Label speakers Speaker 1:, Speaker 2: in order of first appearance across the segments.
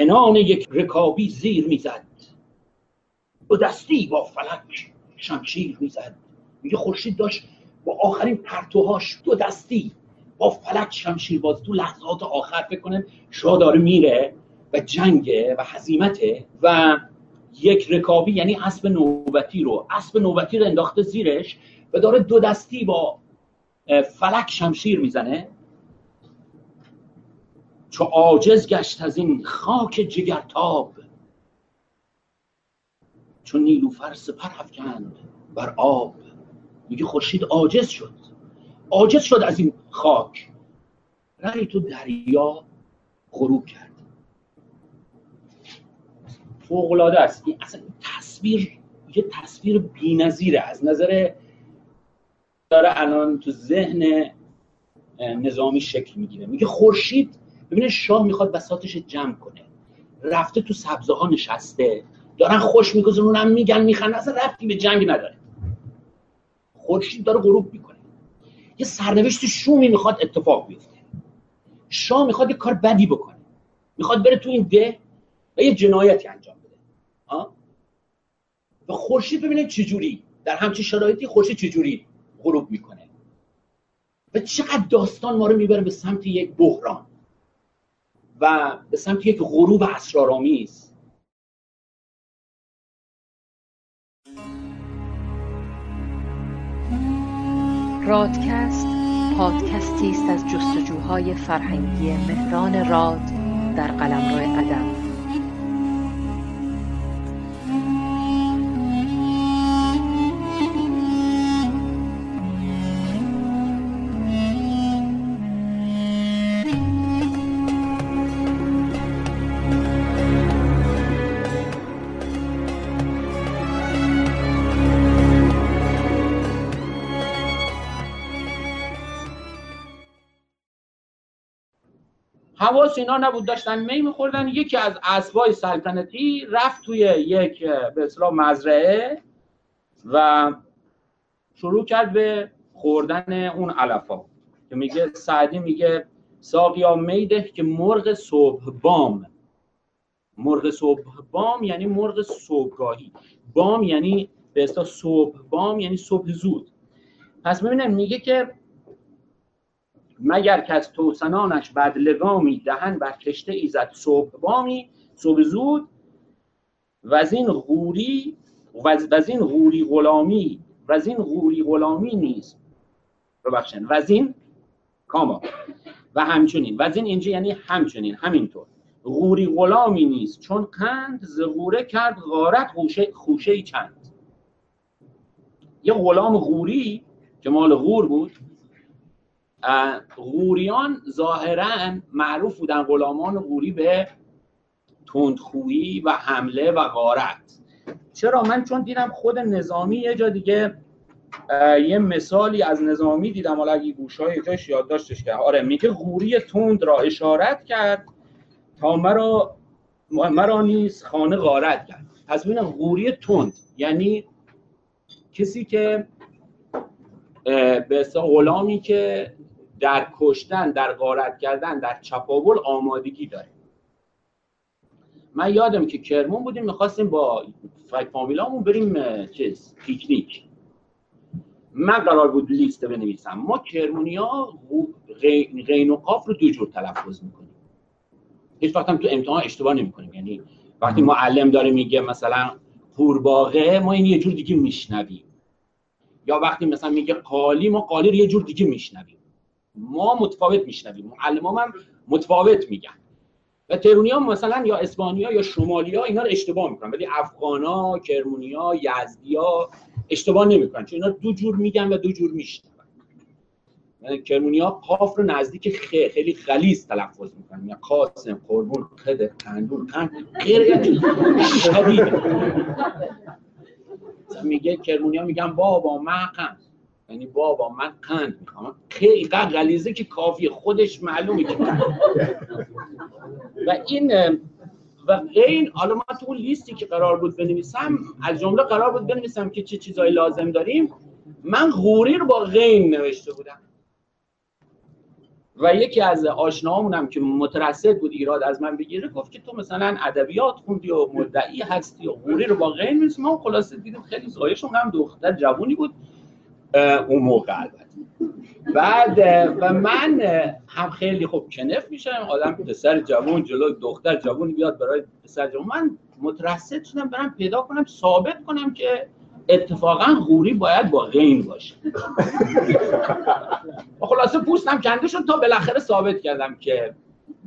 Speaker 1: انان یک رکابی زیر می‌زد. و دستی با فلک شمشیر می‌زد. میگه خورشید داشت با آخرین پرتوهاش دو دستی با فلک شمشیر باز. تو لحظات آخر فکر کنه شاه داره میره و جنگه و حزیمته و یک رکابی یعنی اسب نوبتی رو اسب نوبتی رو انداخته زیرش و داره دو دستی با فلک شمشیر می‌زنه. چو عاجز گشت از این خاک جگرتاب. چو نیلوفر سپر افکند بر آب. میگه خورشید عاجز شد. عاجز شد از این خاک. رای تو دریا غروب کرد. فوقلاده است. این اصلا تصویر یه تصویر بی‌نظیره. از نظر داره الان تو ذهن نظامی شکل می‌گیره. میگه خورشید ببینه شاه می‌خواد بساتش جمع کنه. رفته تو سبزه ها نشسته. دارن خوش میگذرونن میگن میخند اصلا رفتی به جنگ نداره. خورشید داره غروب می‌کنه. یه سرنوشت شومی می‌خواد اتفاق بیفته. شاه می‌خواد یه کار بدی بکنه. می‌خواد بره تو این ده و یه جنایتی انجام بده. و خورشید ببینید چجوری در همچین شرایطی خورشید چجوری غروب می‌کنه. و چقدر داستان ما رو می‌بره به سمت یک بحران. و به سمت یک غروب اسرارآمیز.
Speaker 2: رادکست پادکستی است از جستجوهای فرهنگی مهران راد در قلمرو ادب.
Speaker 1: حواس اینا نبود داشتن می میخوردن. یکی از اسبای سلطنتی رفت توی یک به اصطلاح مزرعه و شروع کرد به خوردن اون علفا که میگه سعدی میگه ساقیا میده که مرغ صبح بام مرغ صبح بام یعنی مرغ صبحگاهی. بام یعنی به اصطلاح صبح بام یعنی صبح زود. پس ببینم میگه که مگر که از توسنانش بدلگامی دهن بر کشته ایزد صبح بامی صبح زود و از این غوری و از این غوری غلامی و از این غوری غلامی نیست. ببخشن و از این کاما. و همچنین و از این اینجا یعنی همچنین همینطور. غوری غلامی نیست چون قند ز غوره کرد غارت خوشه, خوشه چند. یه غلام غوری که مال غور بود غوریان ظاهرا معروف بودن غلامان غوری به تندخویی و حمله و غارت. چرا؟ من چون دیدم خود نظامی یه جا دیگه یه مثالی از نظامی دیدم حالا اگه گوشای جاش یادداشتش کرد آره میگه غوری تند را اشارت کرد تا مرا مرا نیز خانه غارت کرد. پس ببینم غوری تند یعنی کسی که به غلامی که در کشتن در غارت کردن در چپاول آمادگی داره من یادم که کرمون بودیم می‌خواستیم با فامیلامون بریم چیز پیکنیک. من قرار بود لیست بنویسم. ما کرمونیا غین و قاف رو دو جور تلفظ می‌کنیم. هیچ وقت هم تو امتحان اشتباه نمی‌کنیم. یعنی وقتی معلم داره میگه مثلا قورباغه ما این یه جور دیگه میشنویم. یا وقتی مثلا میگه قالی ما قالی رو یه جور دیگه میشنویم. ما متفاوت میشنویم. معلم هم متفاوت میگن. و ترونی ها مثلا یا اسپانیا یا شمالیا اینا رو اشتباه می‌کنن. ولی افغانا کرمونیا یزدیا اشتباه نمی‌کنن. چون اینا دو جور میگن و دو جور میشنون. یعنی کرمونیا قاف رو نزدیک خ خیلی غلیظ تلفظ می‌کنن. یا قاسم قربون خده قندون قند. غیر شدید. میگه کرمونیا میگن بابا مقم یعنی بابا من قند می‌خوام. خیلی غلیزه که کافی خودش معلومه که و این و غین حالا من تو لیستی که قرار بود بنویسم از جمله قرار بود بنویسم که چه چیزایی لازم داریم. من غوری رو با غین نوشته بودم. و یکی از آشناهامون که مترصد بود ایراد از من بگیره گفت که تو مثلا ادبیات خوندی و مدعی هستی و غوری رو با غیر می‌رسی ما خلاصه دیدیم خیلی زایشون هم دختر جوونی بود. اون موقع البته. بعد و من هم خیلی خوب کنف میشم آدم پسر جوان جلو دختر جوان بیاد برای پسر جوان. من مترصد شدم برم پیدا کنم ثابت کنم که اتفاقا غوری باید با غین باشه. و خلاصه پوستم کنده شد تا بالاخره ثابت کردم که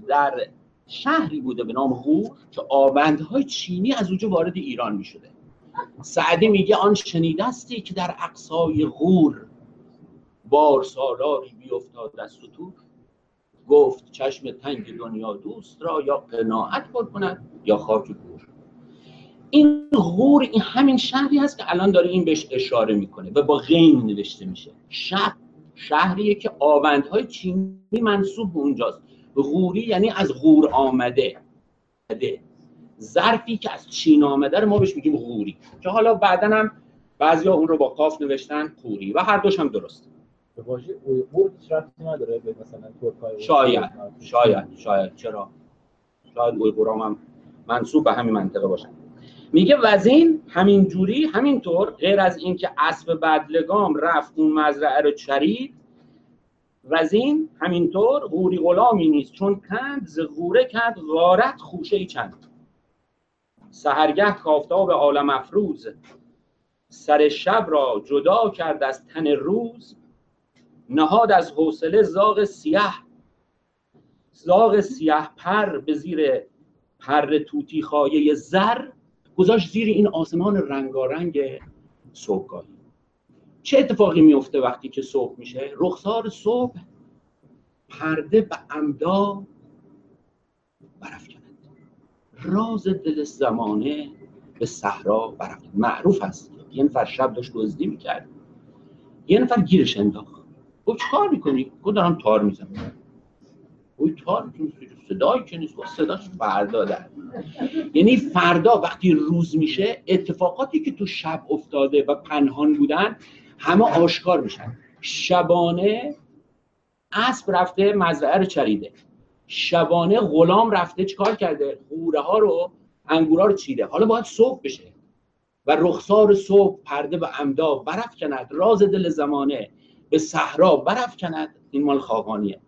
Speaker 1: در شهری بوده به نام غور که آبندهای چینی از اونجا وارد ایران می شده سعدی میگه آن شنیدستی که در اقصای غور بار سالاری بیفتاد از سطور گفت چشم تنگ دنیا دوست را یا قناعت پر کند یا خاک گور. این غور این همین شهری هست که الان داره این بهش اشاره می‌کنه و با غین نوشته میشه. شهر شهریه که آوندهای چینی منصوب به اونجاست. غوری یعنی از غور آمده. ظرفی که از چین آمده رو ما بهش میگیم غوری. که حالا بعدا هم بعضیا اون رو با کاف نوشتن غوری و هر دوش هم درست.
Speaker 3: به واژه اویغور ربطی نداره به مثلا ترکای
Speaker 1: شاید. شاید. شاید. چرا؟ شاید اویغورام هم منصوب به همین منطقه باشن میگه وزین همین جوری همینطور غیر از اینکه اسب بدلگام رفت اون مزرعه رو چرید وزین همینطور غوری غلامی نیست. چون کند ز غوره کرد غارت خوشه ای چند. سهرگه کافتاب عالم افروز. سر شب را جدا کرد از تن روز نهاد از حوصله زاغ سیاه زاغ سیاه پر به زیر پر توتی خایه زر گذاشت زیر این آسمان رنگارنگ صبحگاهی. چه اتفاقی میفته وقتی که صبح میشه؟ رخسار صبح پرده به عمدا برافکند راز دل زمانه به صحرا برافکند معروف است. یه نفر شب داشت دزدی می‌کرد. یه نفر گیرش انداخت. گفت چیکار می‌کنی؟ گفت دارم تار می‌زنم. اوی تار صدایی که نیست. صداش فردا در. یعنی فردا وقتی روز میشه اتفاقاتی که تو شب افتاده و پنهان بودن همه آشکار میشن. شبانه اسب رفته مزرعه رو چریده. شبانه غلام رفته چیکار کرده؟ خوره ها رو انگورا رو چیده. حالا باید صبح بشه. و رخسار صبح پرده به عمدا برف کند راز دل زمانه به صحرا برف کند این مال خاقانیه.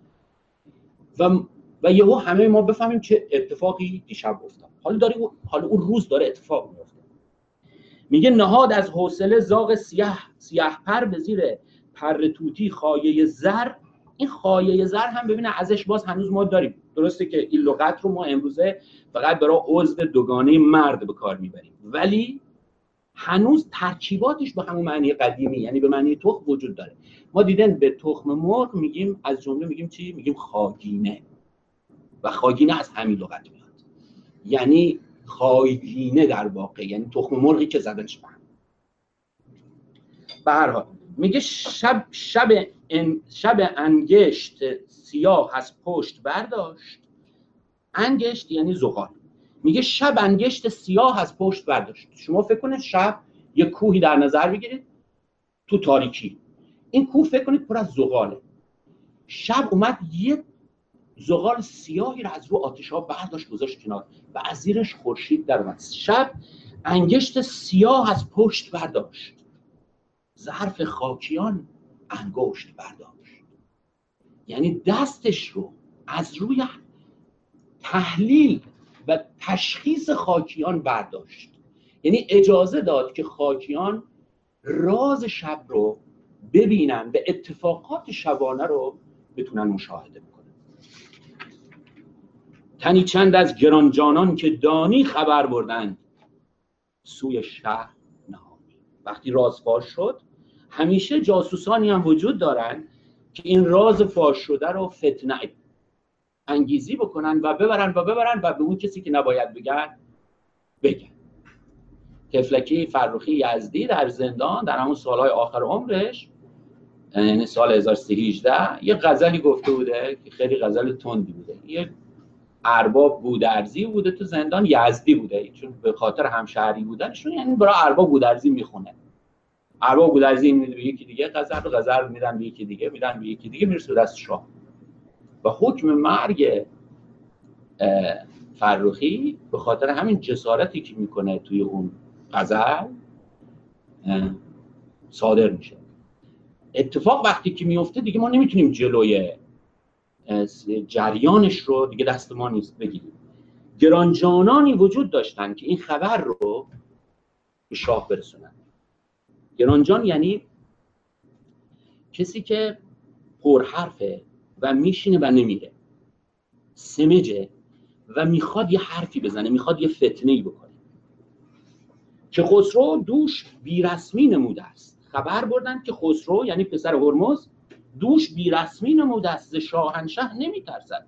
Speaker 1: و و یهو همه ما بفهمیم چه اتفاقی دیشب افتاد. حالا داره حالا اون روز داره اتفاق میفته میگه نهاد از حوصله زاغ سیاه سیاه پر به زیر پر توتی خایه زر این خایه زر هم ببینه ازش باز هنوز ما داریم. درسته که این لغت رو ما امروزه فقط برای عضو دوگانه مرد به کار می‌بریم. ولی هنوز ترکیباتش به همون معنی قدیمی یعنی به معنی تخم وجود داره. ما دیدن به تخم مرغ میگیم از جمله میگیم چی؟ میگیم خاگینه. و خاگینه از همین لغت میاد. یعنی خاگینه در واقع یعنی تخم مرغی که زدنش. به به هر حال میگه شب شب شب انگشت سیاه از پشت برداشت. انگشت یعنی زغال. میگه شب انگشت سیاه از پشت برداشت. شما فکر کنید شب یه کوهی در نظر بگیرید تو تاریکی. این کوه فکر کنید پر از زغاله. شب اومد یه زغال سیاهی رو از رو آتش ها برداشت گذاشت کنار و از زیرش خورشید در اومد. شب انگشت سیاه از پشت برداشت. ظرف خاکیان انگشت برداشت یعنی دستش رو از روی تحلیل و تشخیص خاکیان برداشت. یعنی اجازه داد که خاکیان راز شب رو ببینن به اتفاقات شبانه رو بتونن مشاهده بکنن. تنی چند از گرانجانان که دانی خبر بردند سوی شهر نهانی. وقتی راز فاش شد همیشه جاسوسانی هم وجود دارن که این راز فاش شده رو فتنه انگیزی بکنن و ببرن و ببرن و به اون کسی که نباید بگن بگن. تفلکی فرخی یزدی در زندان در همون سالهای آخر عمرش یعنی سال 1318 یه غزلی گفته بوده که خیلی غزل تندی بوده. یه ارباب بودرزی بوده تو زندان یزدی بوده. چون به خاطر همشهری بودنشون یعنی برای ارباب بودرزی می‌خونه. ارباب بودرزی میده به یکی دیگه غزل رو میدن به یکی دیگه میدن به یکی دیگه می‌رسه دست شاه. و حکم مرگ فرخی به خاطر همین جسارتی که می‌کنه توی اون غزل صادر میشه. اتفاق وقتی که میفته دیگه ما نمی‌تونیم جلوی جریانش رو دیگه دست ما نیست بگیریم. گرانجانانی وجود داشتن که این خبر رو به شاه برسونن. گرانجان یعنی کسی که پرحرفه و میشینه و نمیره. سمجه و می‌خواد یه حرفی بزنه می‌خواد یه فتنه ای بکنه. که خسرو دوش بیرسمی نموده است. خبر بردن که خسرو یعنی پسر هرمز دوش بیرسمی نموده است شاهنشه نمیترسد.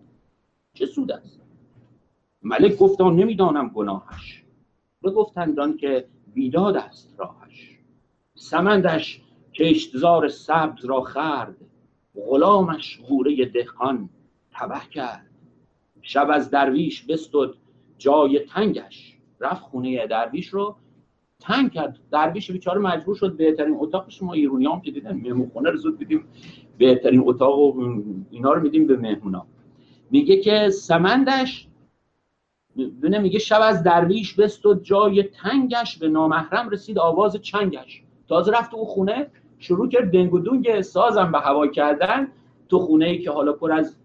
Speaker 1: چه سود است؟ ملک گفتا نمی‌دانم گناهش. بگفتندان که بیداد است راهش. سمندش کشتزار سبز را خرد غلامش غوره دهقان تبه کرد. شب از درویش بستد جای تنگش. رفت خونه درویش رو تنگ کرد. درویش بیچاره مجبور شد بهترین اتاقش ما ایرونی هم که دیدن مهمون رو زود دیدیم. بهترین اتاق و اینا رو میدیم به مهمونا. میگه که سمندش میگه شب از درویش بستد جای تنگش. به نامحرم رسید آواز چنگش. تازه رفت او خونه شروع کرد دنگ و دونگ سازم به هوا کردن. تو خونه ای که حالا پر از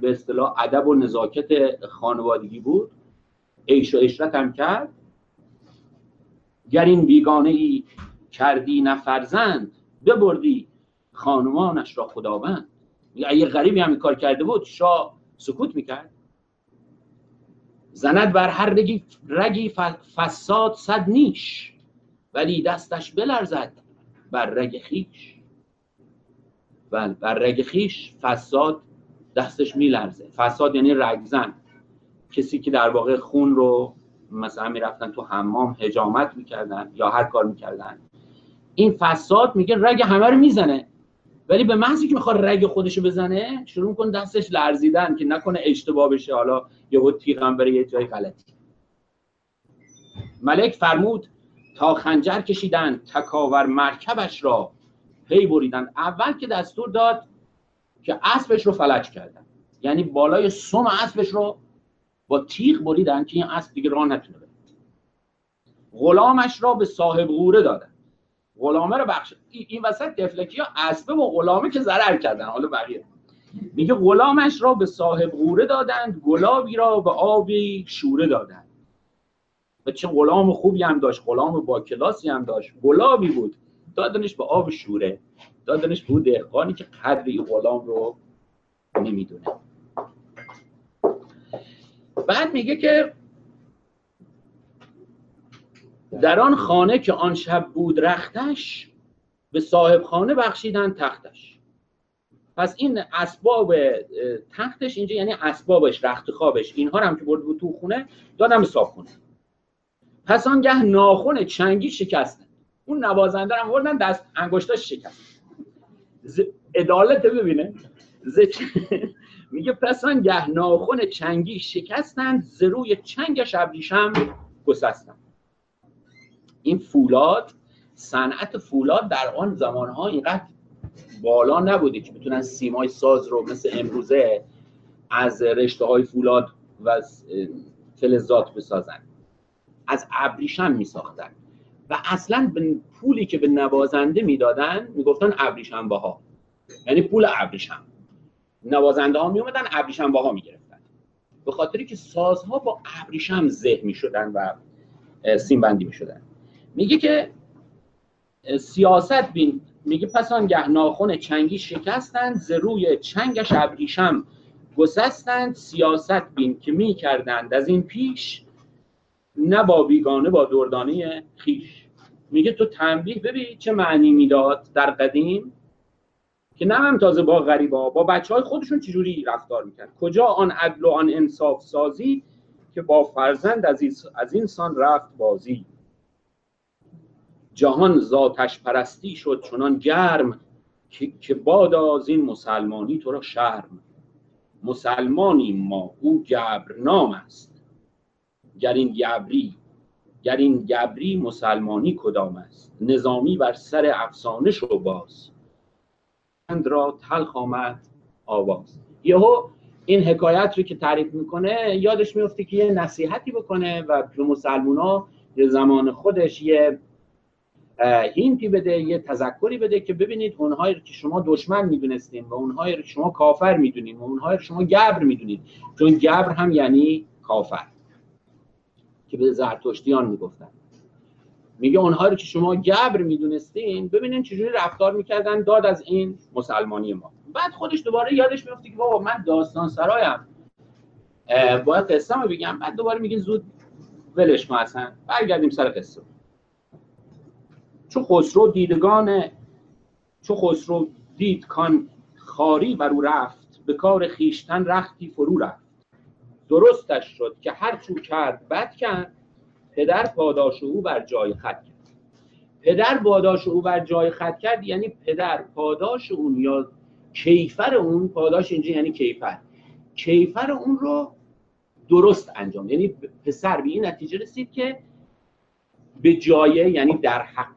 Speaker 1: به اصطلاح ادب و نزاکت خانوادگی بود عیش و عشرت هم کرد. گر این بیگانه ای کردی نفرزند ببردی خانمانش را خداوند. اگه غریبی هم کار کرده بود شاه سکوت می‌کرد. زند بر هر رگی, رگی فساد صد نیش. ولی دستش بلرزد بر رگ خیش. بل بر رگ خیش فساد دستش میلرزه. فساد یعنی رگزن. کسی که در واقع خون رو مثلا می‌رفتن تو حمام هجامت می‌کردن یا هر کار می‌کردن. این فساد میگه رگ همه رو می‌زنه. ولی به محضی که می‌خواد رگ خودشو بزنه شروع می‌کنه دستش لرزیدن که نکنه اشتباه بشه. حالا یهو تیغم بره یه جای غلطی. ملک فرمود تا خنجر کشیدن تکاور مرکبش را پی بریدن اول که دستور داد که اسبش رو فلج کردن یعنی بالای سم اسبش رو با تیغ بریدن که این اسب دیگه راه نتونه بره. غلامش را به صاحب غوره دادن غلامه رو بخش این وسط تفلکی ها اسبه و غلامه که ضرر کردن. حالا بقیه. میگه غلامش را به صاحب غوره دادند گلابی را به آبی شوره دادند. و چه غلام خوبی هم داشت غلام با کلاسی هم داشت. گلابی بود. دادنش به آب شوره. دادنش به دهقانی که قدری غلام رو نمی‌دونه. بعد میگه که در آن خانه که آن شب بود رختش به صاحب خانه بخشیدن تختش. پس این اسباب تختش اینجا یعنی اسبابش رخت خوابش. اینها هم که برد بود تو خونه دادم به صاحب خونه. پس آنگه ناخون چنگی شکستن اون نوازنده هم بردن دست انگشتاش شکست. ز... عدالت ببینه. ز... میگه پس آنگه ناخون چنگی شکستند ز روی چنگش ابریشم گسستند. این فولاد صنعت فولاد در آن زمانها اینقدر بالا نبوده که بتونن سیمای ساز رو مثل امروزه از رشته های فولاد و فلزات بسازن. از ابریشم میساختن. و اصلا پولی که به نوازنده می‌دادن می‌گفتن ابریشم باها یعنی پول ابریشم. نوازنده ها میومدن ابریشم باها می‌گرفتن. به خاطری که سازها با ابریشم زه می‌شدن و سیم بندی می‌شدن. میگه که سیاست بین میگه پس آنگه ناخون چنگی شکستند ز روی چنگش ابریشم گسستند. سیاست بین که می‌کردند از این پیش نه با بیگانه با دردانه خیش. میگه تو تنبیه ببین چه معنی می‌داد در قدیم که نه هم تازه با غریبا با بچه های خودشون چجوری رفتار می‌کرد؟ کجا آن عدل و آن انصاف سازی که با فرزند از, از این سان رفت بازی؟ جهان ذاتش پرستی شد چنان گرم که, که بادا از این مسلمانی تو را شرم. مسلمانی ما او نام است. گر این گبری گر گبری مسلمانی کدام است؟ نظامی بر سر افسانه شو باز. را تلخ آمد آواز. یهو این حکایت رو که تعریف می‌کنه یادش میفته که یه نصیحتی بکنه و به مسلمونا یه زمان خودش یه هینتی بده یه تذکری بده که ببینید اونهایی که شما دشمن می‌دونستین و اونهایی که شما کافر می‌دونید و اونهایی که شما گبر می‌دونید. چون گبر هم یعنی کافر. که به زرتشتیان می‌گفتن. میگه اونها رو که شما گبر می‌دونستین ببینین چجوری رفتار می‌کردن داد از این مسلمانی ما. بعد خودش دوباره یادش میفته که بابا من داستان سرایم باید قصه رو بگم. بعد دوباره میگه زود ولش کن اصلا. برگردیم سر قصه. چو خسرو دیدگان چو خسرو دید کان خاری بر او رفت به کار خیشتن رختی فرو رفت. درستش شد که هر چو کرد بد کرد پدر پاداش او بر جای خط کرد. پدر پاداش او بر جای خط کرد یعنی پدر پاداش اون یا کیفر اون پاداش اینجا یعنی کیفر. کیفر اون رو درست انجام یعنی پسر به این نتیجه رسید که به جایه یعنی در حق.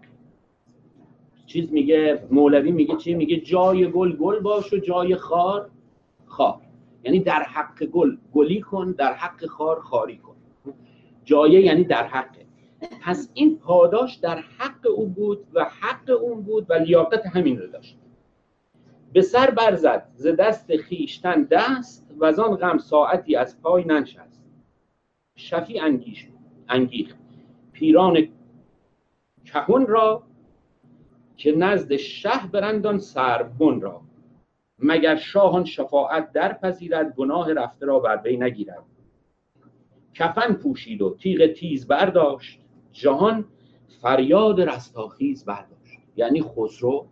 Speaker 1: چیز میگه مولوی میگه چی؟ میگه جای گل گل باش و جای خار خار. یعنی در حق گل گلی کن در حق خار خاری کن. جایه یعنی در حقه. پس این پاداش در حق او بود و حق اون بود و لیاقت همین رو داشت. به سر برزد ز دست خیشتن دست و از آن غم ساعتی از پای ننشست. شفی انگیش انگیخت. پیران کهون را که نزد شه برندان سربن را. مگر شاهان شفاعت در پذیرد گناه رفته را بر وی نگیرد. کفن پوشید و تیغ تیز برداشت. جهان فریاد رستاخیز برداشت. یعنی خسرو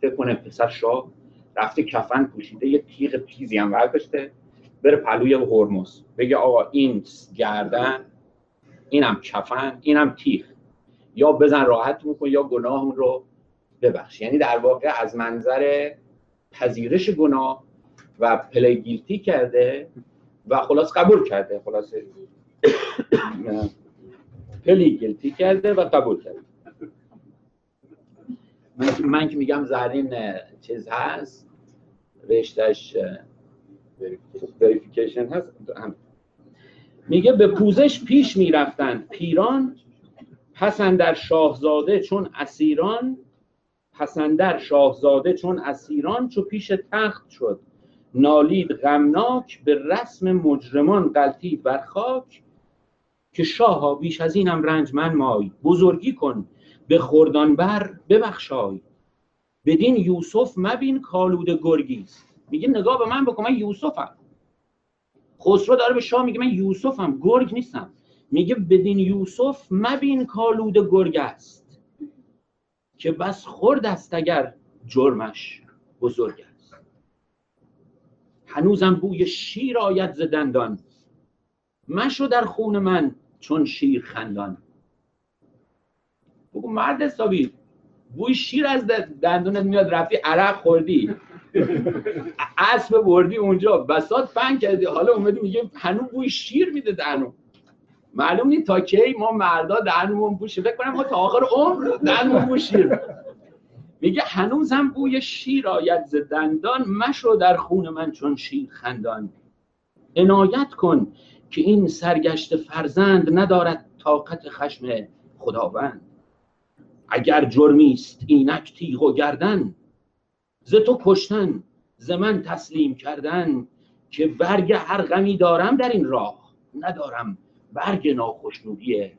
Speaker 1: فکر کنه پسر شاه رفته کفن پوشیده یه تیغ تیزی هم برداشته بره پلوی هرمز. بگه آقا این گردن اینم کفن اینم تیغ. یا بزن راحت میکن یا گناه رو ببخش. یعنی در واقع از منظر پذیرش گناه و پلیگیلتی کرده و خلاص قبول کرده خلاص پلیگیلتی کرده و قبول کرده. من, من که میگم زرین چیز هست رشتش وریفیکیشن هست. میگه به پوزش پیش می‌رفتند. پیران پسندر شاهزاده چون اسیران پسندر شاهزاده چون اسیران چو پیش تخت شد. نالید غمناک به رسم مجرمان غلطید بر خاک که شاها بیش از اینم رنج من مای بزرگی کن به خوردان بر ببخشای. بدین یوسف مبین کالود گرگیست میگه نگاه به من بکن من یوسفم. خسرو داره به شاه میگه من یوسفم گرگ نیستم. میگه بدین یوسف مبین کالود گرگ است. که بس خورد است اگر جرمش بزرگ است. هنوزم بوی شیر آید ز دندان. مشو در خون من چون شیر خندان. بگو مرد حسابی بوی شیر از دندونت میاد رفتی عرق خوردی. اسب بردی اونجا بسات فن کردی. حالا اومدی میگه هنو بوی شیر میده دهنو. معلوم نیست تا کی ما مردا دهنمون بوی شیر فکر کنم ما تا آخر عمر دهنمون بوی شیر میگه هنوزم بوی شیر آید ز دندان. مشو در خون من چون شیر خندان. عنایت کن که این سرگشت فرزند ندارد طاقت خشم خداوند. اگر جرمی است اینک تیغ و گردن. ز تو کشتن ز من تسلیم کردن. که برگ هر غمی دارم در این راه ندارم. برگ ناخشنودی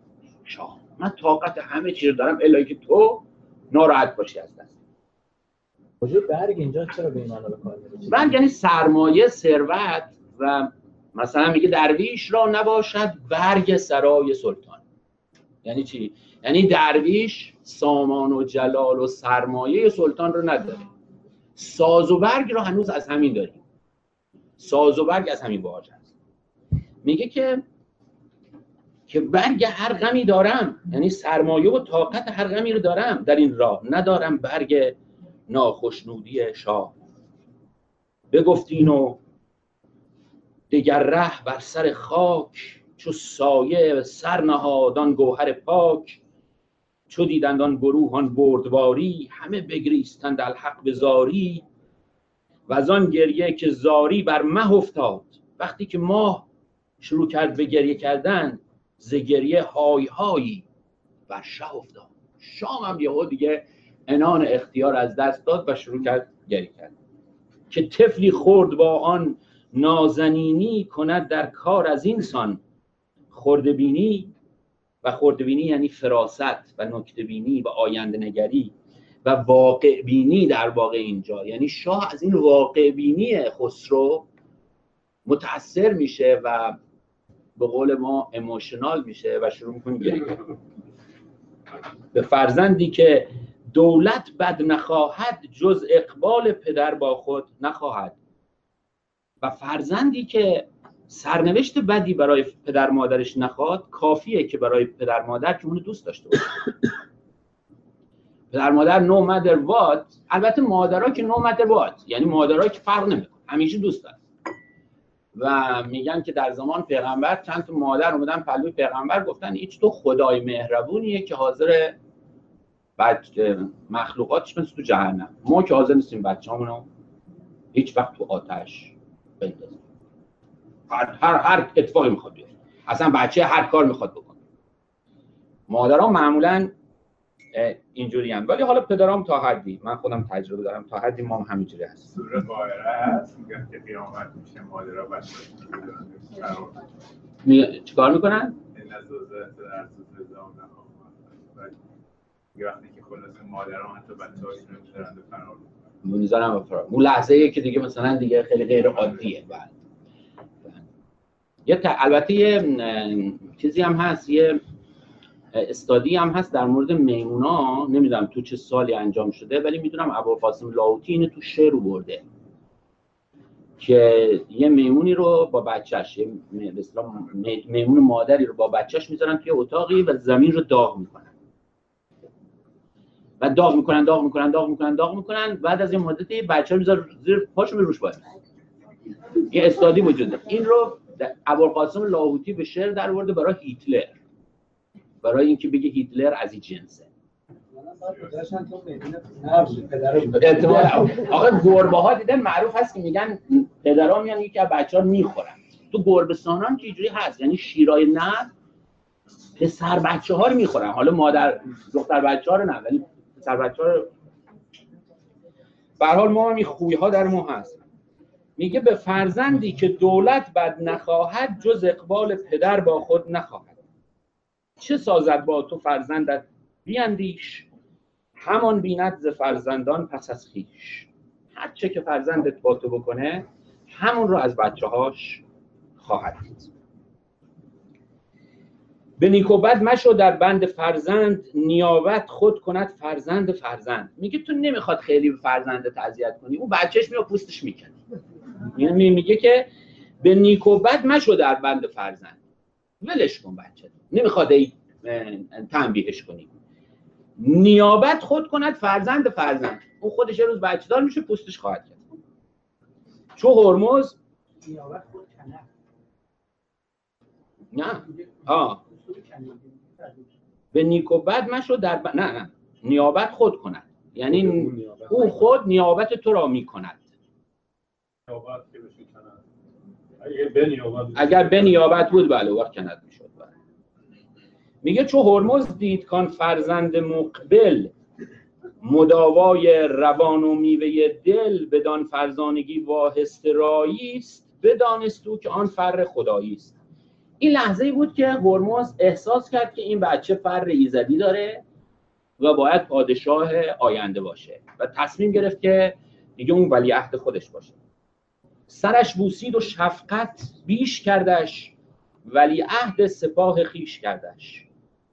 Speaker 1: شاه. من طاقت همه چیز دارم الا که تو ناراحت باشی از دست.
Speaker 3: برگ اینجا چرا به این
Speaker 1: برگ یعنی سرمایه ثروت و مثلا میگه درویش را نباشد برگ سرای سلطان. یعنی چی؟ یعنی درویش سامان و جلال و سرمایه سلطان رو نداره. ساز و برگ رو هنوز از همین داریم. ساز و برگ از همین باج هست. میگه که که برگ هر غمی دارم. یعنی سرمایه و طاقت هر غمی رو دارم. در این راه ندارم برگ ناخشنودی شاه. بگفتین و دگر ره بر سر خاک چو سایه سر نهادان گوهر پاک. چو دیدند آن گروه آن بردواری همه بگریستند الحق به زاری. و از آن گریه که زاری بر مه افتاد. وقتی که ماه شروع کرد به گریه کردن ز گریه های هایی بر شه افتاد. شام هم یهو دیگه انان اختیار از دست داد و شروع کرد گریه کرد که طفلی خورد با آن نازنینی کند در کار از اینسان خردبینی و خردبینی یعنی فراست و نکتبینی و آینده نگری و واقع بینی در واقع اینجا. یعنی شاه از این واقع بینی خسرو متاثر میشه و به قول ما اموشنال میشه و شروع می‌کنه گریه. به فرزندی که دولت بد نخواهد جز اقبال پدر با خود نخواهد. و فرزندی که سرنوشت بدی برای پدر مادرش نخواد کافیه که برای پدر مادر که اونو دوست داشته باشه. پدر مادر نو مدر وات البته مادرها که نو مدر وات یعنی مادرها که فرق نمی‌کنه همیشه دوست دارن و میگن که در زمان پیغمبر چند تا مادر اومدن پلوی پیغمبر گفتن هیچ تو خدای مهربونیه که حاضر بچه مخلوقاتش مثل تو جهنم. ما که حاضر نیستیم بچه همونو هیچ وقت تو آتش بندازیم. هر, هر, هر اتفاقی می‌خواد بیاد اصلا بچه هر کار می‌خواد بکنه. مادرها معمولا اینجوری هم. ولی حالا پدرام تا حدی من خودم تجربه دارم تا حدی ما هم همینجوری هست
Speaker 4: سوره قاهره هست؟ میگن که قیامت میشه مادرها بچه
Speaker 1: می... چیکار می‌کنن؟
Speaker 4: یه وقتی که خلاص مادرها حتی بچه هاشون رو می‌ذارن به فرار.
Speaker 1: می‌ذارم به فرار. اون لحظه ای که دیگه مثلا دیگه خیلی غیر عادیه. بله. یه ت... البته یه چیزی هم هست یه استادی هم هست در مورد میمونا نمی‌دونم تو چه سالی انجام شده ولی می‌دونم ابوالقاسم لاهوتی اینو تو شعر برده که یه میمونی رو با بچهش یه میمون مادری رو با بچهش می‌ذارن توی اتاقی و زمین رو داغ می‌کنن. و داغ می‌کنن داغ می‌کنن داغ می‌کنن داغ می‌کنن. بعد از این مدتی بچه رو می‌ذارن زیر پاشو روش باید. یه استادی وجود این رو ابوالقاسم لاهوتی به شعر در برای هیتلر. برای اینکه بگه هیتلر از این جنسه. آقا گربه ها دیدن معروف هست که میگن پدرها میان یکی از بچه ها می‌خورن. تو گربستان هم که اینجوری هست. یعنی شیرای نه پسر بچه ها رو می‌خورن. حالا مادر دختر بچه ها رو نه ولی پسر بچه ها رو حال ما هم این خوی ها در ما هست. میگه به فرزندی که دولت بد نخواهد جز اقبال پدر با خود نخواهد. چه سازد با تو فرزندت؟ بیاندیش همان بیند ز فرزندان پس از خیش. هر چه که فرزندت با تو بکنه همون رو از بچه هاش خواهد دید. به نیکو بد مشو در بند فرزند نیابت خود کند فرزند فرزند. میگه تو نمی‌خواد خیلی به فرزندت اذیت کنی اون بچهش میاد پوستش می‌کنه یعنی میگه که به نیکو بد مشو در بند فرزند. ولش کن بچه نمی‌خواد ای تنبیهش کنی. نیابت خود کند فرزند فرزند. اون خودش روز بچه دار میشه پوستش خواهد کرد. چو هرمز؟ نه. آه. به نیکو بد مشو در ب... نه نه. نیابت خود کند. یعنی او خود نیابت تو را می‌کند. اگر به نیابت بود بله وقت کند می‌شد. بله. میگه چو هرمز دید کان فرزند مقبل مداوای روان و میوه دل بدان فرزانگی واهست رایی است بدانست او که آن فر خدایی است این لحظه ای بود که هرمز احساس کرد که این بچه فر ایزدی داره و باید پادشاه آینده باشه و تصمیم گرفت که دیگه اون ولیعهد خودش باشه. سرش بوسید و شفقت بیش کردش ولی عهد سپاه خیش کردش.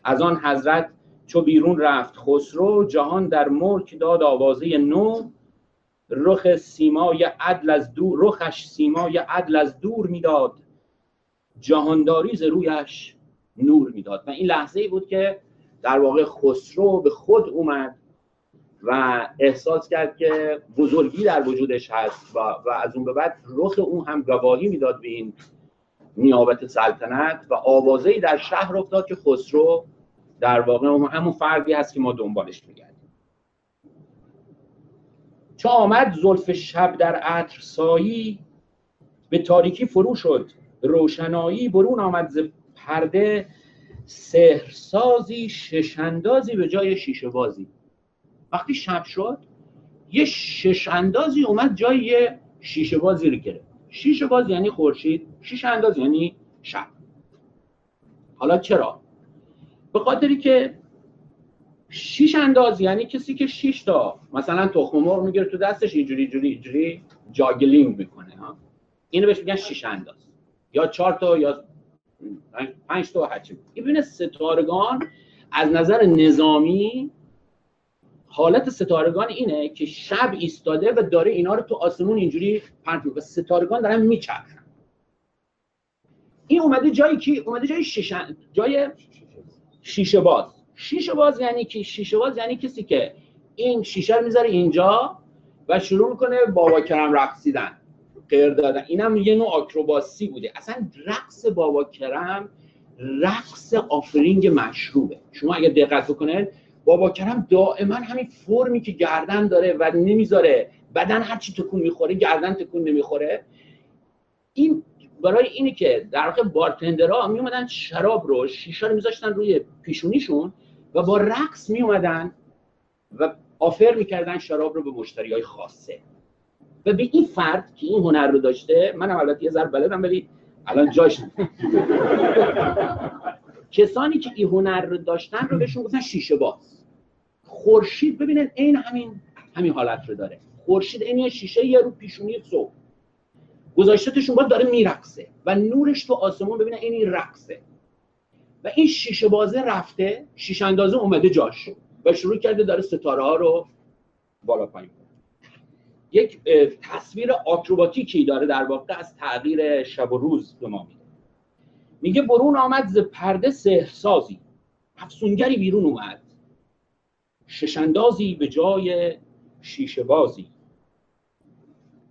Speaker 1: از آن حضرت چو بیرون رفت خسرو جهان در ملک داد آوازه نو. رخ سیمای عدل از دور رخش سیمای عدل از دور می‌داد. جهانداری ز رویش نور می‌داد. و این لحظه ای بود که در واقع خسرو به خود اومد و احساس کرد که بزرگی در وجودش هست و, و از اون به بعد رخ اون هم گواهی می‌داد به این نیابت سلطنت و آوازه در شهر افتاد که خسرو در واقع همون فردی هست که ما دنبالش میگردیم. چو آمد زلف شب در عطر سایی به تاریکی فرو شد روشنایی برون آمد ز پرده سحرسازی ششاندازی به جای شیشه بازی. وقتی شب شد یه شش اندازی اومد جای یه شیشه بازی رو گرفت. شیشه باز یعنی خورشید شیشه انداز یعنی شب. حالا چرا؟ به خاطری که شیش انداز یعنی کسی که شیش تا مثلا تخم مرغ می‌گیره تو دستش اینجوری اینجوری اینجوری جاگلینگ می‌کنه ها. اینو بهش میگن شیش انداز یا چهار تا یا پنج تا هرچی این ببینه ستارگان از نظر نظامی حالت ستارگان اینه که شب ایستاده و داره اینا رو تو آسمون اینجوری پرت و ستارگان دارن میچرخن. این اومده جایی که اومده جای شیشن جای شیشه باز. شیشه باز یعنی که شیشه باز یعنی کسی که این شیشه رو می‌ذاره اینجا و شروع می‌کنه بابا کرم رقصیدن غیر دادن. اینم یه نوع آکروباسی بوده. اصلا رقص بابا کرم رقص آفرینگ مشروبه. شما اگر دقت بکنید بابا کرم دائما همین فرمی که گردن داره و نمی‌ذاره. بدن هر چی تکون می‌خوره گردن تکون نمی‌خوره. این برای اینه که در واقع بارتندرها میومدن شراب رو شیشه رو میذاشتن روی پیشونیشون و با رقص میومدن و آفر می‌کردن شراب رو به مشتری های خاصه. و به این فرد که این هنر رو داشته منم البته یه ذره بلدم ولی الان جاش کسانی که این هنر رو داشتن رو بهشون گفتن شیشه باز. خورشید ببینید این همین همین حالت رو داره. خورشید این شیشه یه رو پیشونی صبح. گذاشتتشون باید داره میرقصه و نورش تو آسمون ببینه این رقصه. و این شیشه بازه رفته شیشه اندازه اومده جاش و شروع کرده داره ستاره ها رو بالا پایین یک تصویر آکروباتیکی داره در واقع از تغییر شب و روز به ما میده. میگه برون آمد ز پرده سحرسازی. افسونگری بیرون اومد. ششندازی به جای شیشه بازی.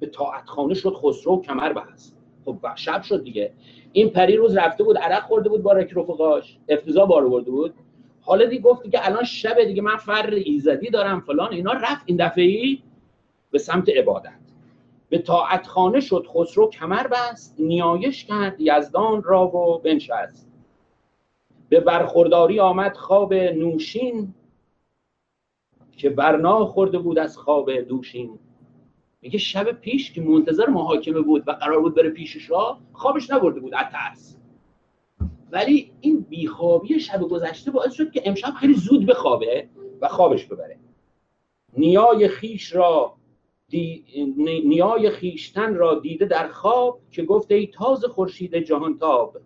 Speaker 1: به طاعت خانه شد خسرو کمر بست خب شب شد دیگه. این پری روز رفته بود عرق خورده بود با رفقاش افتضاح بار برده بود. حالا دیگه گفت که الان شب دیگه من فر ایزدی دارم فلان. اینا رفت این دفعه ای به سمت عبادت. به طاعت خانه شد خسرو کمر بست نیایش کرد یزدان را و بنشست. به برخورداری آمد خواب نوشین که برنا خورده بود از خواب دوشین. میگه شب پیش که منتظر محاکمه بود و قرار بود بره پیش شاه خوابش نبرده بود از ترس ولی این بیخوابی شب گذشته باعث شد که امشب خیلی زود بخوابه و خوابش ببره. نیای خیش را دی... نیای خیشتن را دیده در خواب که گفته ای تاز خورشید جهان تاب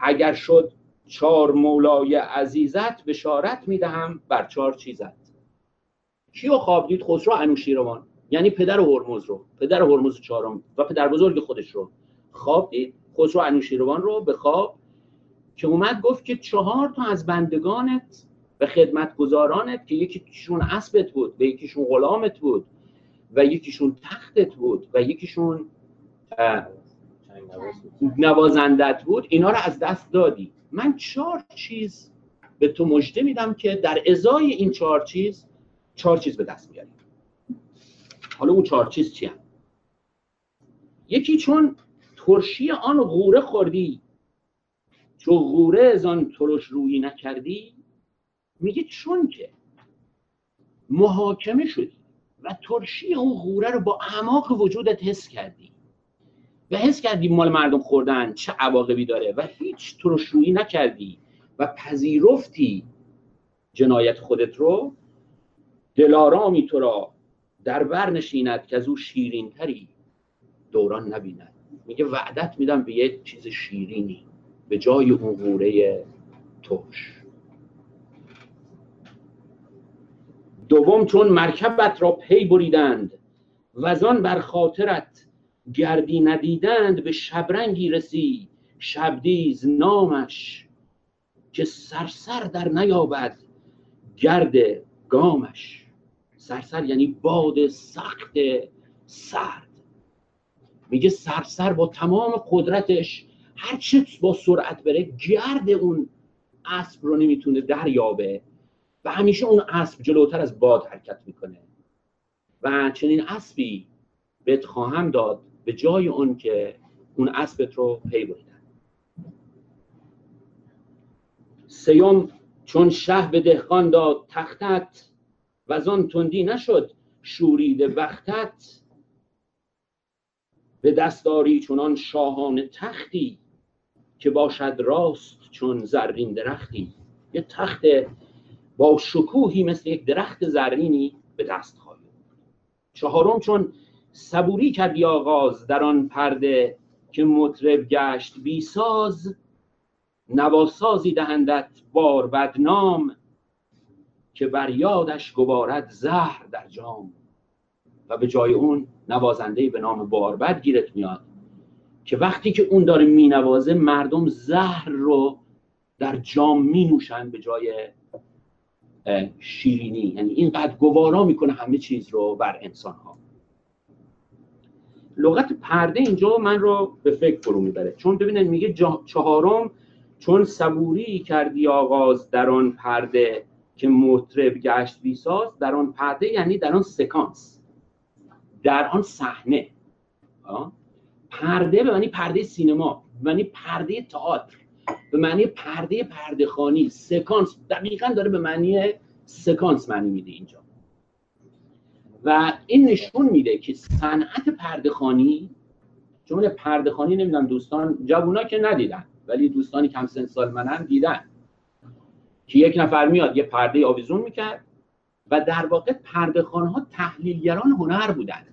Speaker 1: اگر شد چار مولای عزیزت بشارت می‌دهم بر چهار چیزت. کیو خواب دید؟ خسرو انوشیروان. یعنی پدر هرمز رو پدر هرمز چهارم و پدر بزرگ خودش رو. خواب دید خسرو انوشیروان رو به خواب که اومد گفت که چهار تا از بندگانت و خدمتگزارانت که یکیشون اسبت بود و یکیشون غلامت بود و یکیشون تختت بود و یکیشون نوازندت بود اینا رو از دست دادی. من چهار چیز به تو مژده میدم که در ازای این چهار چیز چهار چیز به دست میاری حالا اون چهار چیز چی هم؟ یکی چون ترشی آن غوره خوردی چون غوره از آن ترش روی نکردی میگه چون که محاکمه شدی و ترشی اون غوره رو با اعماق وجودت حس کردی و حس کردی مال مردم خوردن چه عواقبی داره و هیچ ترش روی نکردی و پذیرفتی جنایت خودت رو دلارامی تو را در بر نشیند که از او شیرین تری دوران نبیند. میگه وعدت میدم به یه چیز شیرینی به جای اون غوره توش دوم چون مرکبت را پی بریدند و بر خاطرت گردی ندیدند به شبرنگی رسی شبدیز نامش که سرسر در نیابد گرد گامش. سرسر یعنی باد سخت سرد. میگه سرسر با تمام قدرتش هر چه با سرعت بره گرد اون اسب رو نمی‌تونه دریابه و همیشه اون اسب جلوتر از باد حرکت می‌کنه. و چنین اسبی بهت خواهم داد به جای اون که اون اسبت رو پی بردن سیوم چون شه به دهقان داد تختت و تندی نشد شورید وقتت. به دستاری چونان شاهان تختی که باشد راست چون زرین درختی. یه تخت با شکوهی مثل یک درخت زرینی به دست خواهی چهارم چون صبوری کردی آغاز در آن پرده که مطرب گشت بی ساز نواسازی دهندت بار بدنام که بر یادش گبارد زهر در جام. و به جای اون نوازنده به نام باربد گیرت میاد که وقتی که اون داره مینوازه مردم زهر رو در جام می نوشن به جای شیرینی. یعنی اینقدر گوارا می‌کنه همه چیز رو بر انسان ها لغت پرده اینجا من رو به فکر فرو می‌بره. چون ببینن میگه چهارم چون صبوری کردی آغاز در آن پرده که مطرب گشت بیساز در آن پرده یعنی در آن سکانس در آن صحنه. پرده به معنی پرده سینما به معنی پرده تئاتر به معنی پرده پرده خانی سکانس دقیقا داره به معنی سکانس معنی میده اینجا. و این نشون میده که صنعت پرده خانی چون پرده خانی نمی‌دونم دوستان جوونا که ندیدن ولی دوستانی کم سن سال منن دیدن. که یک نفر میاد یه پرده آویزون می‌کرد و در واقع پرده ها تحلیلگران هنر بودن.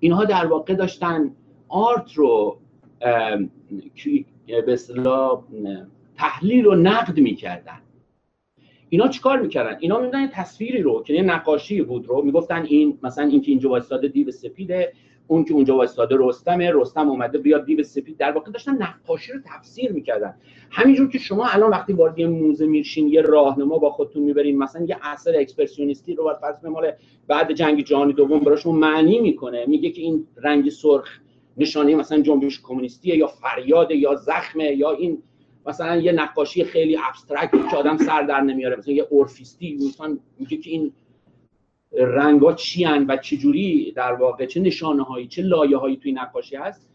Speaker 1: اینها در واقع داشتن آرت رو به اصطلاح تحلیل و نقد می‌کردن. اینا چیکار می‌کردن؟ اینا میدن تصویری رو که یه نقاشی بود رو می‌گفتن این مثلا این که اینجا وایستاده دیو سپیده اون که اونجا وایستاده رستمه رستم اومده بیاد دیو سپید در واقع داشتن نقاشی رو تفسیر می‌کردن. همینجور که شما الان وقتی وارد یه موزه میرشین یه راهنما با خودتون می‌برین مثلا یه اثر اکسپرسیونیستی رو بر فرض مال بعد جنگ جهانی دوم براشون معنی می‌کنه. میگه که این رنگ سرخ نشانه مثلا جنبش کمونیستیه یا فریاد یا زخمه یا این مثلا یه نقاشی خیلی ابسترکت که آدم سر در نمیاره. مثلا یه اورفیستی مثلا میگه که این رنگا چی هن و چجوری در واقع چه نشانه هایی چه لایه هایی توی نقاشی هست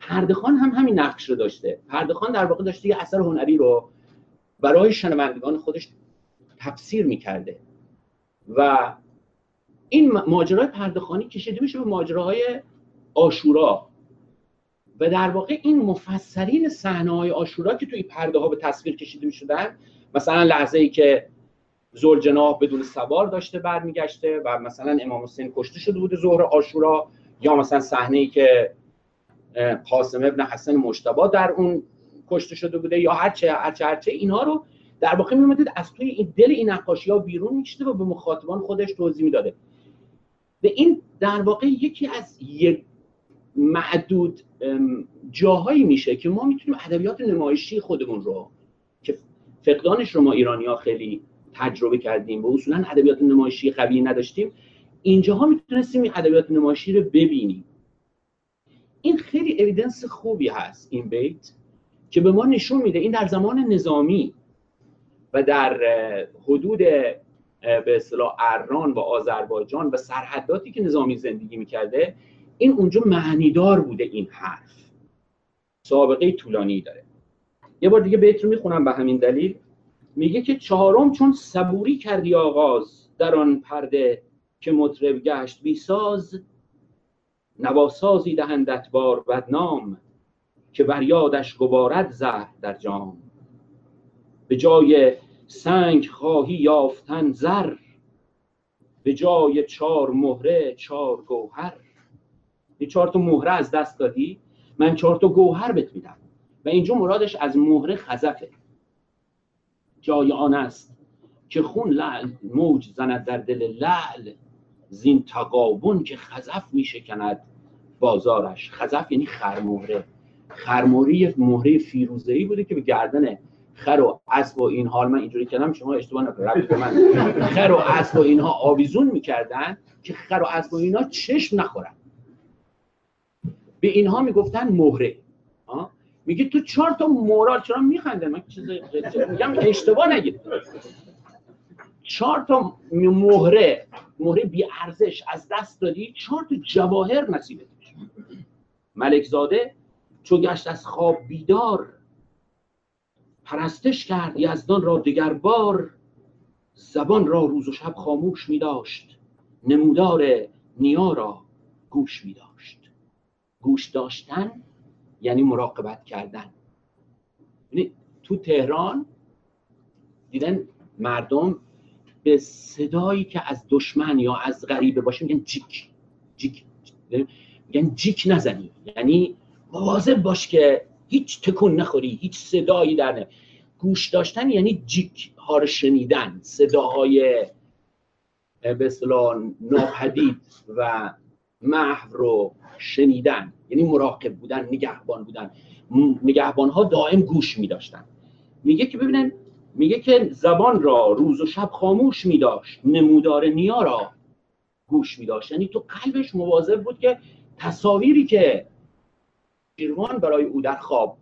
Speaker 1: پردخان هم همین نقش رو داشته. پردخان در واقع داشته یه اثر هنری رو برای شنوندگان خودش تفسیر می‌کرده. و این ماجرای پردخانی کشیده میشه به ماجراهای آشورا. و در واقع این مفسرین صحنه های آشورا که توی پرده ها به تصویر کشیده می‌شدن مثلا لحظه ای که زلجناه بدون سوار داشته برمیگشته و مثلا امام حسین کشته شده بوده ظهر آشورا یا مثلا صحنه ای که قاسم ابن حسن مشتبا در اون کشته شده بوده یا هرچه هرچه هرچه اینها رو در واقع میومدید از توی این دل این نقاشی ها بیرون میکشیده و به مخاطبان خودش توضیح می‌داده. به این در واقع یکی از یک معدود جاهایی میشه که ما می‌تونیم ادبیات نمایشی خودمون رو که فقدانش رو ما ایرانی ها خیلی تجربه کردیم. و اصولا ادبیات نمایشی قوی نداشتیم. اینجاها می‌تونستیم این ادبیات نمایشی رو ببینیم. این خیلی اویدنس خوبی هست این بیت که به ما نشون میده. این در زمان نظامی و در حدود به اصطلاح اران و آذربایجان و سرحداتی که نظامی زندگی می‌کرده این اونجا معنیدار بوده این حرف. سابقه طولانی داره. یه بار دیگه بیت رو می‌خونم به همین دلیل. میگه که چهارم چون صبوری کردی آغاز در آن پرده که مطرب گشت بی ساز نواسازی دهندت بار بدنام که بر یادش گبارد زهر در جام. به جای سنگ خواهی یافتن زر به جای چهار مهره چهار گوهر. یه چهار تا مهره از دست دادی من چهار تا گوهر بهت میدم. و اینجا مرادش از مهره خزفه. جای آن است که خون لعل موج زند در دل لعل. زین تقابون که خزف میشکند بازارش. خزف یعنی خرمهره. یه مهره فیروزه‌ای بوده که به گردن خر و اسب و این حال من اینجوری کردم شما اشتباه نکنید. من. خر و اسب و اینها آویزون می‌کردن که خر و اسب و اینها چشم نخورن. به اینها می‌گفتن مهره. میگه تو چهار تا مورال چرا میخنده؟ من چیز میگم اشتباه نگید. چهار تا مهره مهره بی ارزش از دست دادی چهار تا جواهر نصیبت میشه. ملک زاده چو گشت از خواب بیدار پرستش کرد یزدان را دگر بار زبان را روز و شب خاموش می داشت نمودار نیا را گوش می داشت گوش داشتن یعنی مراقبت کردن. یعنی تو تهران دیدن مردم به صدایی که از دشمن یا از غریبه باشه میگن جیک جیک میگن جیک نزنی. یعنی مواظب باش که هیچ تکون نخوری هیچ صدایی در نه گوش داشتن یعنی جیک ها رو شنیدن صداهای به اصطلاح ناپدید و محو رو شنیدن یعنی مراقب بودن نگهبان بودن. نگهبان ها دائم گوش می داشتن میگه که ببینن میگه که زبان را روز و شب خاموش می داشت نمودار نیا را گوش می داشت یعنی تو قلبش مواظب بود که تصاویری که شیروان برای او در خواب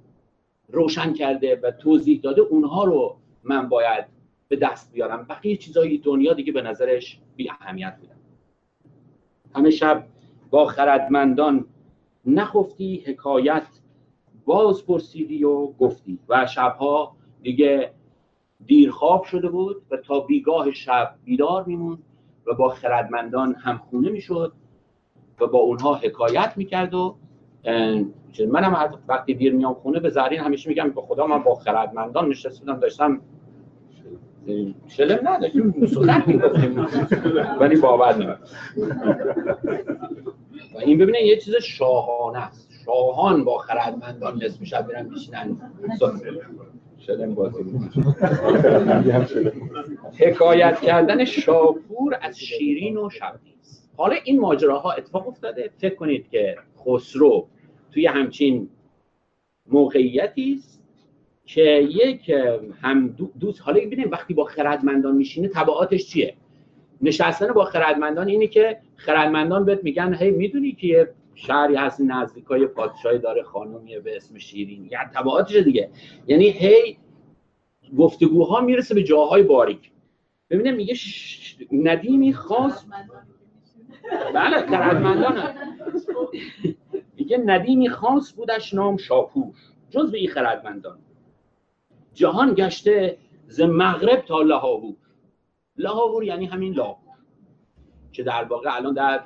Speaker 1: روشن کرده و توضیح داده اونها رو من باید به دست بیارم. بقیه چیزای دنیا دیگه به نظرش بی اهمیت بودن. همه شب با خردمندان نخفتی حکایت باز پرسیدی و گفتی. و شبها دیگه دیر خواب شده بود و تا بیگاه شب بیدار میموند و با خردمندان همخونه می‌شد و با اونها حکایت می‌کرد و منم وقتی دیر میام خونه به زرین همیشه میگم به خدا من با خردمندان نشسته بودم داشتم شلم نداشتیم سخن می‌گفتیم ولی باور نمید و این ببینید یه چیز شاهانه است. شاهان با خردمندان نصف شب میرن میشینن شلم بازی حکایت کردن شاپور از شیرین و شبدیز حالا این ماجراها اتفاق افتاده. فکر کنید که خسرو توی همچین موقعیتی است. که یک هم دوست حالا ببینیم وقتی با خردمندان میشینه تبعاتش چیه؟ نشستن با خردمندان اینه که خردمندان بهت میگن هی می‌دونی که یه شهری هست نزدیکای پادشاهی داره خانومیه به اسم شیرین. یا تبعاتش دیگه. یعنی هی گفتگوها می‌رسه به جاهای باریک. ببینه میگه ش... ندیمی خاص بله خردمندان میگه ندیمی خاص بودش نام شاپور. جز به این خردمندان. جهان گشته ز مغرب تا لاهور. لاهور یعنی همین لاهور که در واقع الان در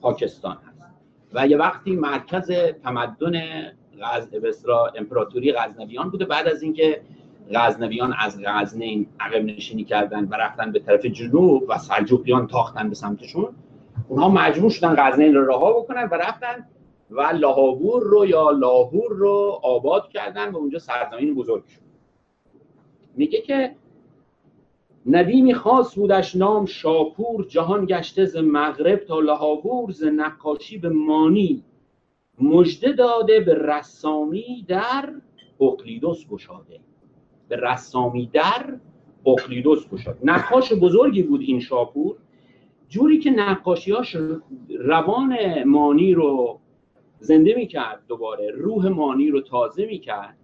Speaker 1: پاکستان هست. و یه وقتی مرکز تمدن غز... امپراتوری غزنویان بوده. بعد از اینکه غزنویان از غزنین عقب نشینی کردن و رفتن به طرف جنوب و سلجوقیان تاختن به سمتشون اونها مجبور شدن غزنین رو رها بکنن و رفتن و لاهور رو یا لاهور رو آباد کردن و اونجا سرزمین بزرگ شد. میگه که ندیمی خاص بودش نام شاپور جهان گشته ز مغرب تا لاهور ز نقاشی به مانی. مژده داده به رسامی در اقلیدوس گشاده. به رسامی در اقلیدوس گشاده. نقاش بزرگی بود این شاپور. جوری که نقاشیاش روان مانی رو زنده می‌کرد دوباره روح مانی رو تازه می‌کرد.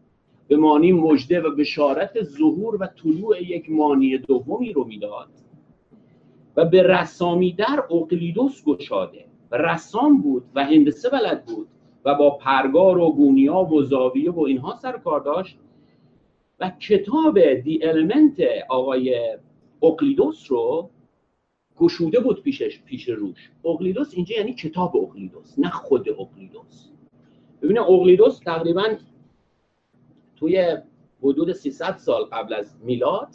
Speaker 1: به مانی مژده و بشارت ظهور و طلوع یک مانی دومی رو می‌داد و به رسامی در اقلیدوس گشاده رسام بود و هندسه بلد بود و با پرگار و گونیا و زاویه و اینها سر کار داشت و کتاب دی المنت آقای اقلیدوس رو گشوده بود پیشش پیش روش. اقلیدوس اینجا یعنی کتاب اقلیدوس نه خود اقلیدوس ببینید اقلیدوس تقریبا توی حدود 300 سال قبل از میلاد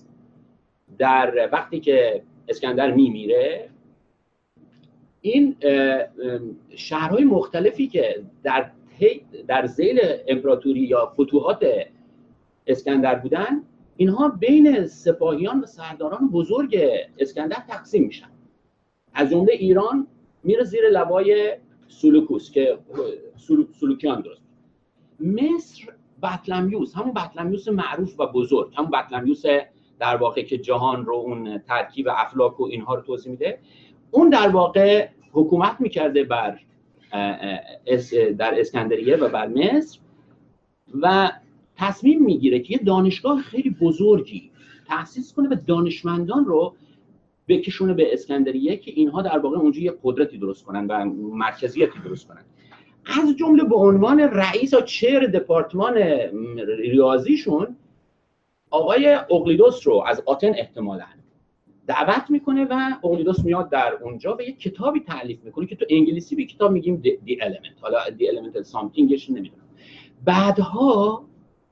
Speaker 1: در وقتی که اسکندر میمیره این شهرهای مختلفی که در در زیل امپراتوری یا فتوحات اسکندر بودن اینها بین سپاهیان و سرداران بزرگ اسکندر تقسیم میشن. از جمله ایران میره زیر لوای سلوکوس که سلوکیان درست. مصر بطلمیوس همون بطلمیوس معروف و بزرگ همون بطلمیوس در واقع که جهان رو اون ترکیب افلاک و اینها رو توضیح میده. اون در واقع حکومت می‌کرده بر در اسکندریه و بر مصر و تصمیم می‌گیره که یه دانشگاه خیلی بزرگی تأسیس کنه و دانشمندان رو بکشونه به اسکندریه که اینها در واقع اونجا یه قدرتی درست کنن و مرکزیتی درست کنن. از جمله به عنوان رئیس و چهر دپارتمان ریاضیشون آقای اقلیدوس رو از آتن احتمالا دعوت می‌کنه و اقلیدوس میاد در اونجا و یک کتابی تعلیف می‌کنه که تو انگلیسی به کتاب میگیم دی element. حالا دی element سامتینگش نمی‌دونم. بعدها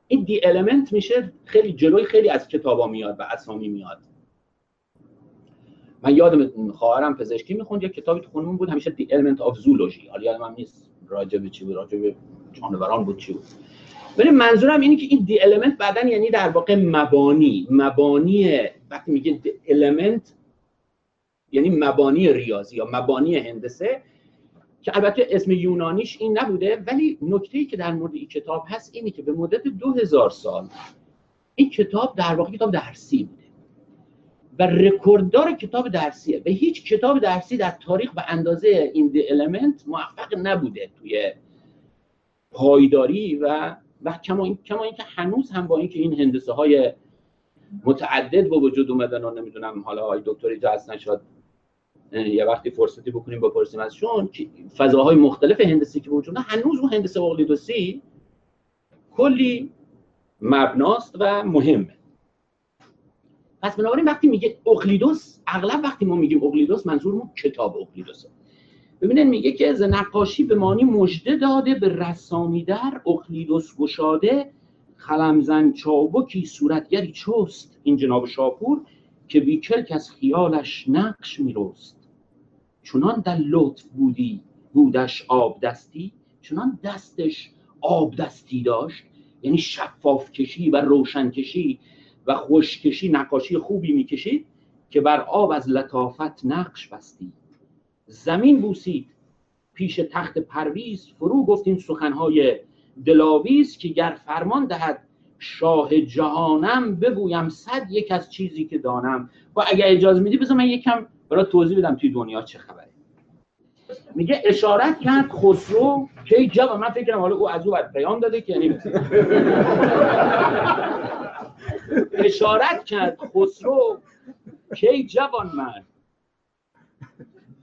Speaker 1: این دی element میشه خیلی جلوی خیلی از کتابا میاد و اسامی میاد. من یادم خواهرم پزشکی می‌خوند یه کتابی تو خونمون بود همیشه دی element of zoology. حالا یادم نیست. راجع به چی بود راجع به جانوران بود چی بود؟ ولی منظورم اینه که این دی element بعدن یعنی در واقع مبانی. مبانی وقتی میگه دی element یعنی مبانی ریاضی یا مبانی هندسه که البته اسم یونانیش این نبوده ولی نکته ای که در مورد این کتاب هست اینه که به مدت دو هزار سال این کتاب در واقع کتاب درسی بوده. و رکورددار کتاب درسیه. و هیچ کتاب درسی در تاریخ به اندازه این دی element موفق نبوده توی پایداری و و کما این کما اینکه هنوز هم با اینکه این هندسه های متعدد به وجود اومدن و نمی‌دونم حالا آقای دکتر هستن شاید یه وقتی فرصتی بکنیم بپرسیم ازشون که فضاهای مختلف هندسی که وجود هنوز اون هندسه اقلیدوسی کلی مبناست و مهمه. پس بنابراین وقتی میگه اقلیدوس اغلب وقتی ما میگیم اقلیدوس منظورمون کتاب اقلیدوسه. ببینید میگه که ز نقاشی به مانی مژده داده به رسامی در اقلیدوس گشاده خلمزن چابکی صورتگری چست این جناب شاپور که بی کلک از خیالش نقش میرست. چنان در لطف بودی بودش آب دستی چنان دستش آب دستی داشت. یعنی شفاف کشی و روشن کشی و خوشکشی نقاشی خوبی می‌کشید که بر آب از لطافت نقش بستی. زمین بوسید پیش تخت پرویز فرو گفت این سخنهای دلاویز که گر فرمان دهد شاه جهانم بگویم صد یک از چیزی که دانم. و اگر اجازه میدی بذار من یکم برای توضیح بدم توی دنیا چه خبره. میگه اشارت کرد خسرو که جواب من فکر کنم حالا او از او پیام داده که یعنی اشارت کرد خسرو کی جوان من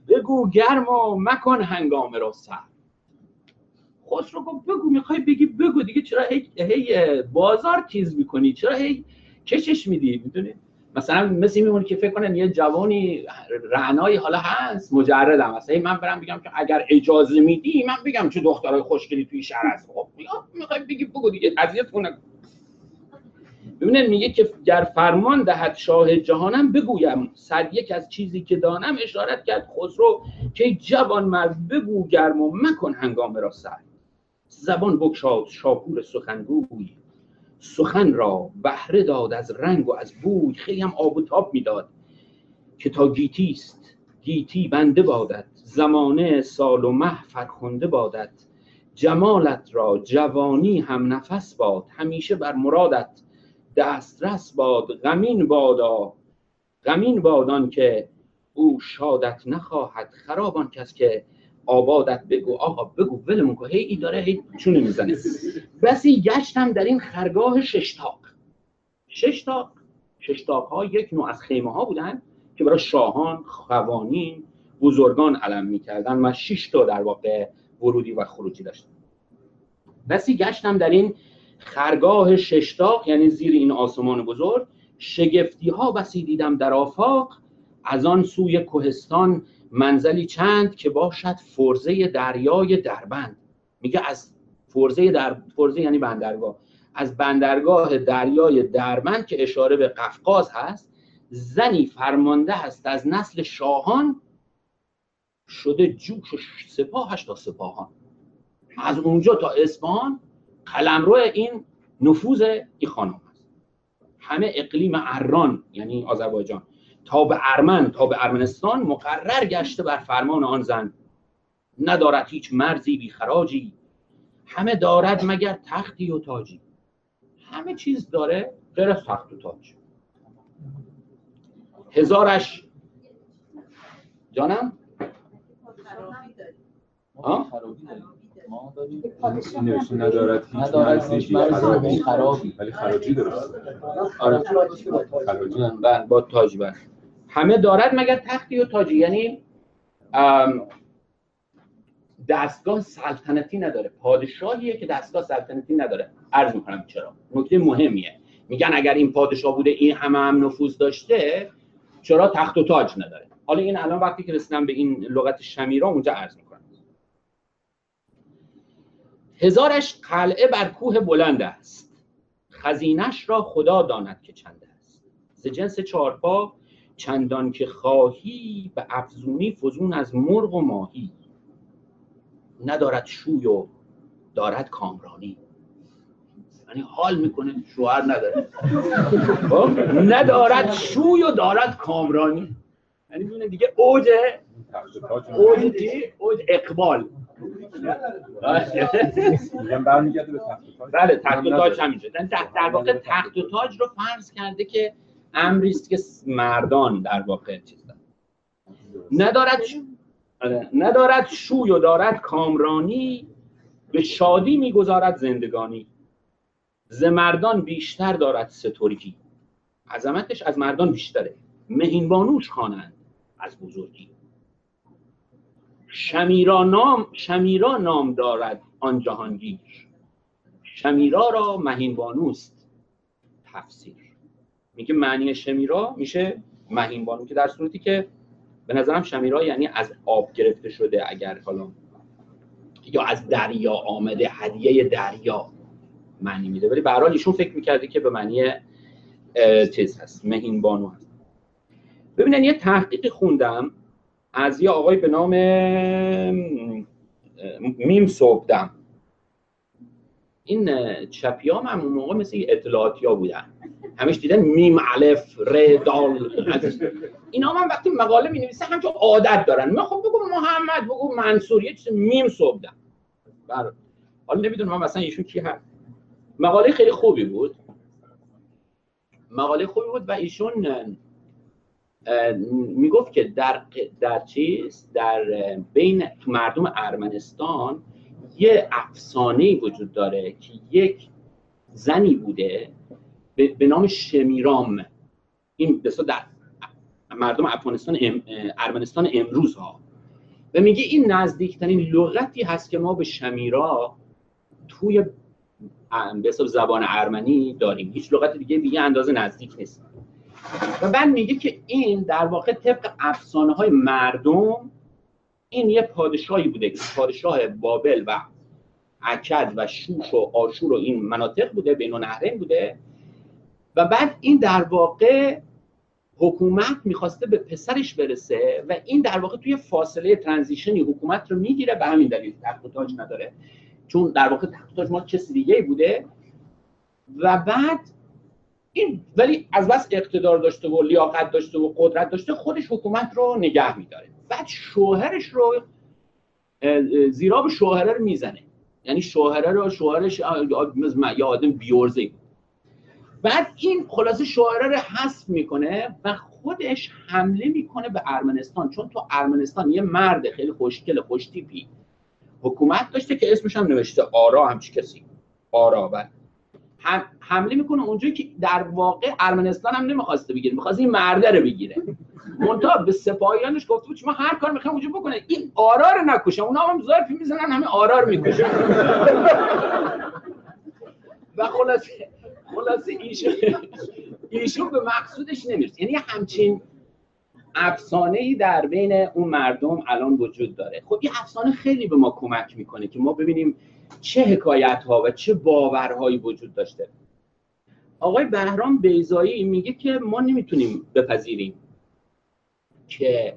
Speaker 1: بگو گرم و مکن هنگام را سر. خسرو گفت بگو می‌خوای بگی بگو دیگه چرا هی, هی بازار تیز می‌کنی؟ چرا هی کشش میدی؟ می‌دونی؟ مثلا مثل میمونه که فکر کنن یه جوانی رعنایی حالا هست مجردم مثلا من برم بگم که اگر اجازه میدی من بگم چه دخترای خوشگلی توی شهر هست. خب می‌خوای بگی بگو دیگه اذیت کنه ببینید میگه که گر فرمان دهد شاه جهانم بگویم. صد یک از چیزی که دانم اشارت کرد خسرو که جوان مرد بگو گرم و مکن هنگام را سر. زبان بگشاد شاپور سخنگوی. سخن را بهره داد از رنگ و از بوی. خیلی هم آب و تاب می‌داد که تا گیتی است. گیتی بنده بادت. زمانه سال و مه فرخنده بادت. جمالت را جوانی هم نفس باد. همیشه بر مرادت. دسترس باد غمین بادا غمین بادان که او شادت نخواهد خرابان کس که آبادت بگو. آقا بگو ولمون که هی ای داره هی چونه می‌زنه. بسی گشتم در این خرگاه ششتاق ششتاق ششتاق ها یک نوع از خیمه ها بودن که برای شاهان خوانین بزرگان علم می‌کردن و شش تا در واقع ورودی و خروجی داشتن. بسی گشتم در این خرگاه ششتاق یعنی زیر این آسمان بزرگ شگفتی ها بسی دیدم در آفاق از آن سوی کوهستان منزلی چند که باشد فرزه دریای دربند. میگه از فرزه در فرزه یعنی بندرگاه. از بندرگاه دریای دربند که اشاره به قفقاز هست زنی فرمانده هست از نسل شاهان شده جوش سپاهش تا سپاهان. از اونجا تا اصفهان قلمرو این نفوذ این خانم هست. همه اقلیم اران یعنی آذربایجان تا به ارمن تا به ارمنستان مقرر گشته بر فرمان آن زن. ندارد هیچ مرزی بی خراجی. همه دارد مگر تختی و تاجی. همه چیز داره غیر از تخت و تاج. هزارش. جانم؟ ها؟
Speaker 3: ما داریم.
Speaker 4: نوشته ندارد هیچ خراجی.
Speaker 3: بی خرابی.
Speaker 4: ولی خراجی درست
Speaker 1: آره.
Speaker 4: خراجی
Speaker 1: با تاج بر. همه دارد مگر تختی و تاجی؟ یعنی دستگاه سلطنتی نداره. پادشاهیه که دستگاه سلطنتی نداره. عرض می‌کنم چرا؟ نکته مهمیه. میگن اگر این پادشاه بوده این همه هم نفوذ داشته چرا تخت و تاج نداره؟ حالا این الان وقتی که رسیدم به این لغت شمیرا اونجا عرض می‌کنم. هزارش قلعه بر کوه بلند است. خزینش را خدا داند که چند است. ز جنس چارپا چندان که خواهی به افزونی فزون از مرغ و ماهی. ندارد شوی و دارد کامرانی. یعنی حال می‌کنه شوهر نداره. خب؟ ندارد شوی و دارد کامرانی. یعنی دیگه اوج
Speaker 5: تخت و تاج
Speaker 1: اوج؟ اوج اقبال.
Speaker 5: میگم برمیگرده به تخت و تاج
Speaker 1: بله تخت و
Speaker 5: هم
Speaker 1: تاج
Speaker 5: نداره.
Speaker 1: همینجا. در, واقع تخت و تاج رو فرض کرده که امری است که مردان در واقع چیز. ندارد آره، ندارد شوی و دارد کامرانی به شادی می‌گذارد زندگانی. ز مردان بیشتر دارد سترگی. عظمتش از مردان بیشتره. مهین بانوش خوانند از بزرگی. شمیرا نام شمیرا نام دارد آن جهانگیر. شمیرا را مهین بانوست تفسیر. میگه معنی شمیرا میشه مهین بانو که در صورتی که به نظرم شمیرا یعنی از آب گرفته شده اگر حالا یا از دریا آمده هدیه دریا معنی میده. ولی به ایشون فکر می‌کرده که به معنی چیز هست مهین بانو هست. ببینن یه تحقیقی خوندم. از یه آقای به نام میم صبحدم. این اه، چپی‌هام هم اون موقع مثل یه اطلاعاتی ها بودن. همش دیدن میم الف ر دال اینا هم وقتی مقاله می نویسه همچون عادت دارن. من خب بگو محمد بگو منصور یه چیز میم صبحدم. بر حالا نمی‌دونم من مثلا ایشون کی هست. مقاله خیلی خوبی بود. مقاله خوبی بود و ایشون می‌گفت که در در چیز در بین مردم ارمنستان یه افسانه وجود داره که یک زنی بوده به, نام شمیرام. این بسا در مردم افغانستان ام- ارمنستان امروز ها و میگه این نزدیکترین لغتی هست که ما به شمیرا توی به زبان ارمنی داریم. هیچ لغت دیگه به اندازه نزدیک نیست. و بعد میگه که این در واقع طبق افسانه های مردم این یه پادشاهی بوده که پادشاه بابل و اکد و شوش و آشور و این مناطق بوده بین النهرین بوده. و بعد این در واقع حکومت می‌خواسته به پسرش برسه و این در واقع توی فاصله ترانزیشنی حکومت رو می‌گیره. به همین دلیل تخت نداره. چون در واقع تخت و تاج مال کسی دیگه بوده. و بعد این ولی از بس اقتدار داشته و لیاقت داشته و قدرت داشته خودش حکومت رو نگه میداره. بعد شوهرش رو زیراب شوهره رو می‌زنه. یعنی شوهره رو شوهرش یه آدم بیورزه بعد این خلاصه شوهره رو حذف می‌کنه و خودش حمله می‌کنه به ارمنستان. چون تو ارمنستان یه مرد خیلی خوشگل خوشتیپی حکومت داشته که اسمش هم نوشته آرا همچی کسی. آرا بعد حمله می‌کنه اونجایی که در واقع ارمنستان هم نمی‌خواسته بگیره می‌خواست این مرده رو بگیره. منتها به سپاهیانش گفته بود شما هر کار می‌خوام اونجا بکنه این آرا رو نکشه. اونا هم ظرفی می‌زنن همه آرا رو می‌کشن. و خلاصه خلاصه ایشون ایشون به مقصودش نمی‌رسه. یعنی همچین افسانه ای در بین اون مردم الان وجود داره. خب این افسانه خیلی به ما کمک می‌کنه که ما ببینیم چه حکایت ها و چه باورهایی وجود داشته؟ آقای بهرام بیزایی میگه که ما نمی‌تونیم بپذیریم که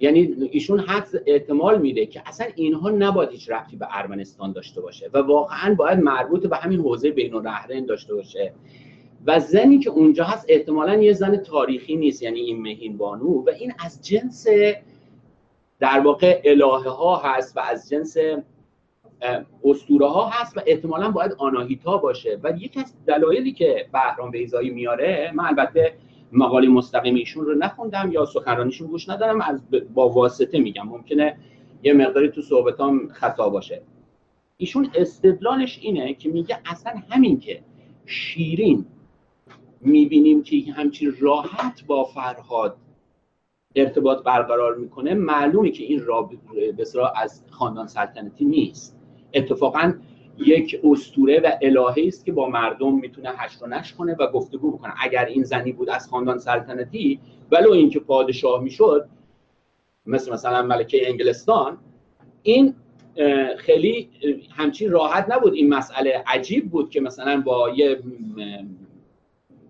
Speaker 1: یعنی ایشون حد احتمال میده که اصلا اینها نباید هیچ ربطی به ارمنستان داشته باشه و واقعا باید مربوط به همین حوزه بین النهرین داشته باشه و زنی که اونجا هست احتمالا یه زن تاریخی نیست یعنی این مهین بانو و این از جنس در واقع الهه ها هست و از جنس اسطوره ها هست و احتمالا باید آناهیتا باشه. و یکی از دلایلی که بهرام بیزایی میاره من البته مقاله مستقیم ایشون رو نخوندم یا سخنرانیشون گوش ندارم از با واسطه میگم. ممکنه یه مقداری تو صحبتام خطا باشه. ایشون استدلالش اینه که میگه اصلا همین که شیرین می‌بینیم که همچین راحت با فرهاد ارتباط برقرار می‌کنه معلومه که این رابط به از خاندان سلطنتی نیست. اتفاقا یک اسطوره و الهه است که با مردم می‌تونه هشت و نش کنه و گفتگو بکنه. اگر این زنی بود از خاندان سلطنتی ولو اینکه پادشاه می‌شد مثل مثلا ملکه انگلستان این خیلی همچین راحت نبود. این مسئله عجیب بود که مثلا با یه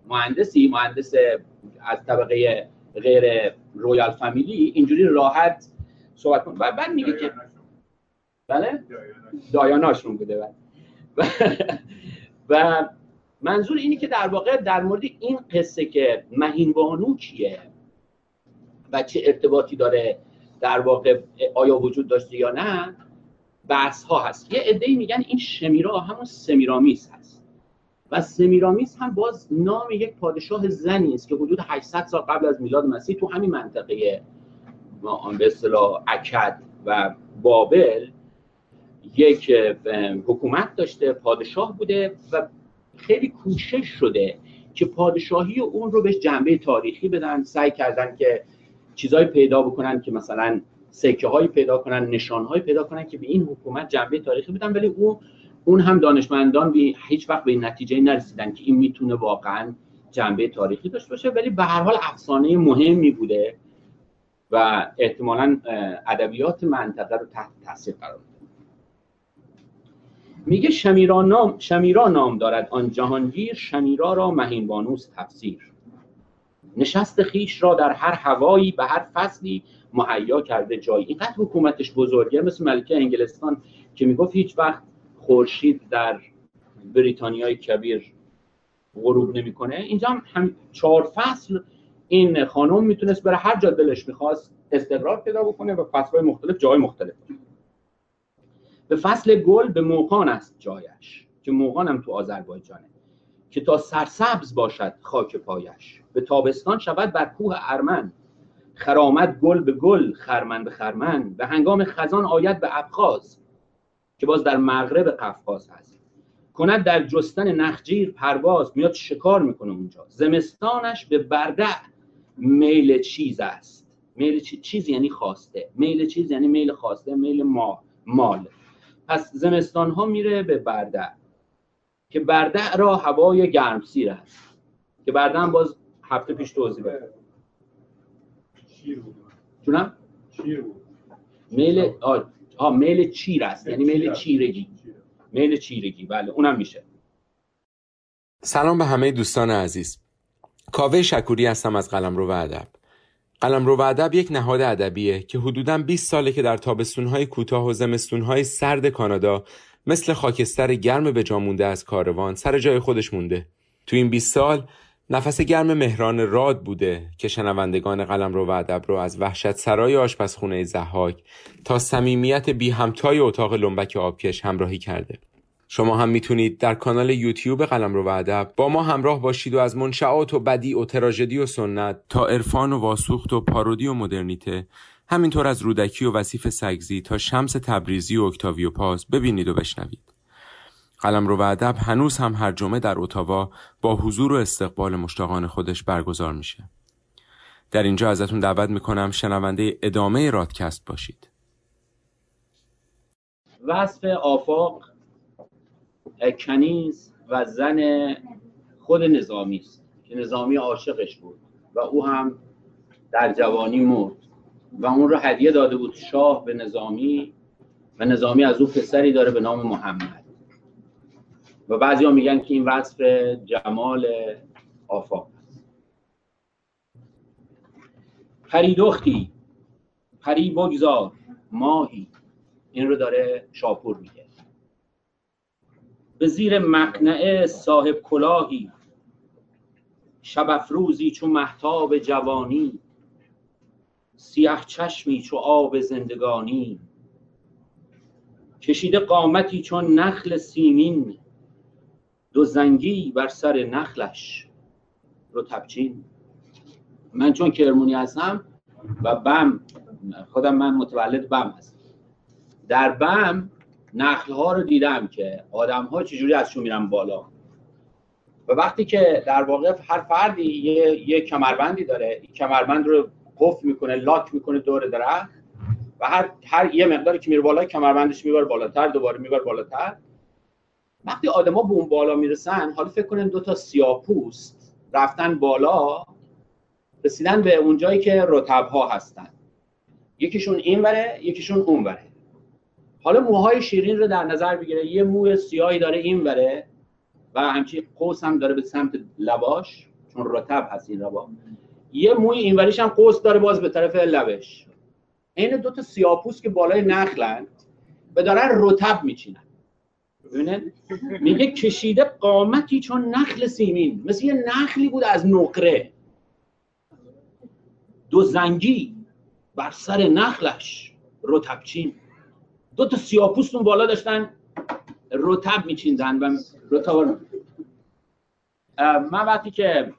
Speaker 1: مهندسی مهندس از طبقه غیر رویال فامیلی اینجوری راحت صحبت کنه. و بعد میگه که بله؟ دایاناشون بوده. و, و منظور اینی که در واقع در مورد این قصه که مهین بانو کیه و چه ارتباطی داره در واقع آیا وجود داشته یا نه بحث ها هست. یه عده‌ای میگن این شمیرا همون سمیرامیس هست. و سمیرامیس هم باز نام یک پادشاه زنی است که حدود 800 سال قبل از میلاد مسیح تو همین منطقه به اصطلاح اکد و بابل یک حکومت داشته پادشاه بوده و خیلی کوشش شده که پادشاهی اون رو بهش جنبه تاریخی بدن سعی کردن که چیزایی پیدا بکنن که مثلا سکه هایی پیدا کنن نشان هایی پیدا کنن که به این حکومت جنبه تاریخی بدن ولی اون اون هم دانشمندان بی هیچ وقت به این نتیجه نرسیدن که این می‌تونه واقعا جنبه تاریخی داشته باشه. ولی به هر حال افسانه مهمی بوده و احتمالا ادبیات منطقه رو تحت تاثیر قرار میده. میگه شمیرا نام شمیرا نام دارد. آن جهانگیر شمیرا را مهین بانوس تفسیر. نشست خیش را در هر هوایی به هر فصلی مهیا کرده جایی. اینقدر حکومتش بزرگه مثل ملکه انگلستان که می‌گفت هیچ وقت خورشید در بریتانیای کبیر غروب نمی‌کنه. اینجا هم, هم چهار فصل این خانم می‌تونست بره. هر جا دلش می‌خواست استقرار پیدا بکنه و فصلهای مختلف جای مختلف. به فصل گل به موقان است جایش که موقان هم تو آذربایجانه که تا سرسبز باشد خاک پایش. به تابستان شود بر کوه ارمن خرامد گل به گل خرمن به خرمن. به هنگام خزان آید به ابخاز که باز در مغرب قفقاز هست کند در جستن نخجیر پرواز میاد شکار می‌کنه اونجا. زمستانش به بردع میل چیز است. میل چی- چیز یعنی خواسته. میل چیز یعنی میل خواسته میل ما مال. پس زمستان ها میره به بردع که بردع را هوای گرمسیر است که بردع هم باز هفته پیش توضیح دادم
Speaker 4: شیر بود
Speaker 1: جونم
Speaker 4: شیر بود.
Speaker 1: میل آه, آه میل چیر است یعنی میل. چیرگی. میل چیرگی بله اونم میشه.
Speaker 6: سلام به همه دوستان عزیز. کاوه شکوری هستم از قلمرو و ادب. قلمرو و ادب یک نهاد ادبیه که حدوداً 20 ساله که در تابستونهای کوتاه و زمستونهای سرد کانادا مثل خاکستر گرم به جا مونده از کاروان سر جای خودش مونده. تو این 20 سال نفس گرم مهران راد بوده که شنوندگان قلمرو و ادب رو از وحشت سرای آشپزخونه زحاک تا صمیمیت بی همتای اتاق لنبک آبکش همراهی کرده. شما هم می‌تونید در کانال یوتیوب قلمرو و ادب با ما همراه باشید و از منشعات و بدی و تراژدی و سنت تا عرفان و واسوخت و پارودی و مدرنیته همینطور از رودکی و وصیف سگزی تا شمس تبریزی و اکتاویو پاس ببینید و بشنوید. قلمرو و ادب هنوز هم هر جمعه در اتاوا با حضور و استقبال مشتاقان خودش برگزار میشه. در اینجا ازتون دعوت می‌کنم شنونده ادامه رادکست باشید.
Speaker 1: وصف آفاق کنیز و زن خود نظامی است. که نظامی عاشقش بود و او هم در جوانی مرد و اون رو هدیه داده بود شاه به نظامی و نظامی از او پسری داره به نام محمد. و بعضی ها میگن که این وصف جمال آفاق است. پری دختی پری بگذار ماهی. این رو داره شاپور میگه. به زیر مقنعه صاحب کلاهی. شب افروزی چو محتاب جوانی سیه چشمی چو آب زندگانی. کشیده قامتی چون نخل سیمین دو زنگی بر سر نخلش رو تبچین. من چون کرمونی هستم و بم خودم من متولد بم هستم. در بم نخل ها رو دیدم که آدم ها چجوری ازشون میرن بالا. و وقتی که در واقع هر فردی یه, یه کمربندی داره این کمربند رو قفل می‌کنه لاک می‌کنه دور درخت و هر هر یه مقداری که میره بالا کمربندش می‌بره بالاتر دوباره می‌بره بالاتر. وقتی آدما به اون بالا می‌رسن حالا فکر کنن دو تا سیاپوست رفتن بالا رسیدن به اون جایی که رتب ها هستن. یکیشون این وره یکیشون اون وره حالا موهای شیرین رو در نظر بگیره. یه موی سیاهی داره این وره و همچین قوس هم داره به سمت لباش چون رتب هست این لبا یه موی اینوریش هم قوس داره باز به طرف لبش. این دو تا سیاپوس که بالای نخلند و دارن رتب میچینن. ببینن میگه کشیده قامتی چون نخل سیمین. مثل یه نخلی بود از نقره. دو زنگی بر سر نخلش رتبچین دو تا سیاپوستون بالا داشتن. رتب میچیندن و رتب من وقتی که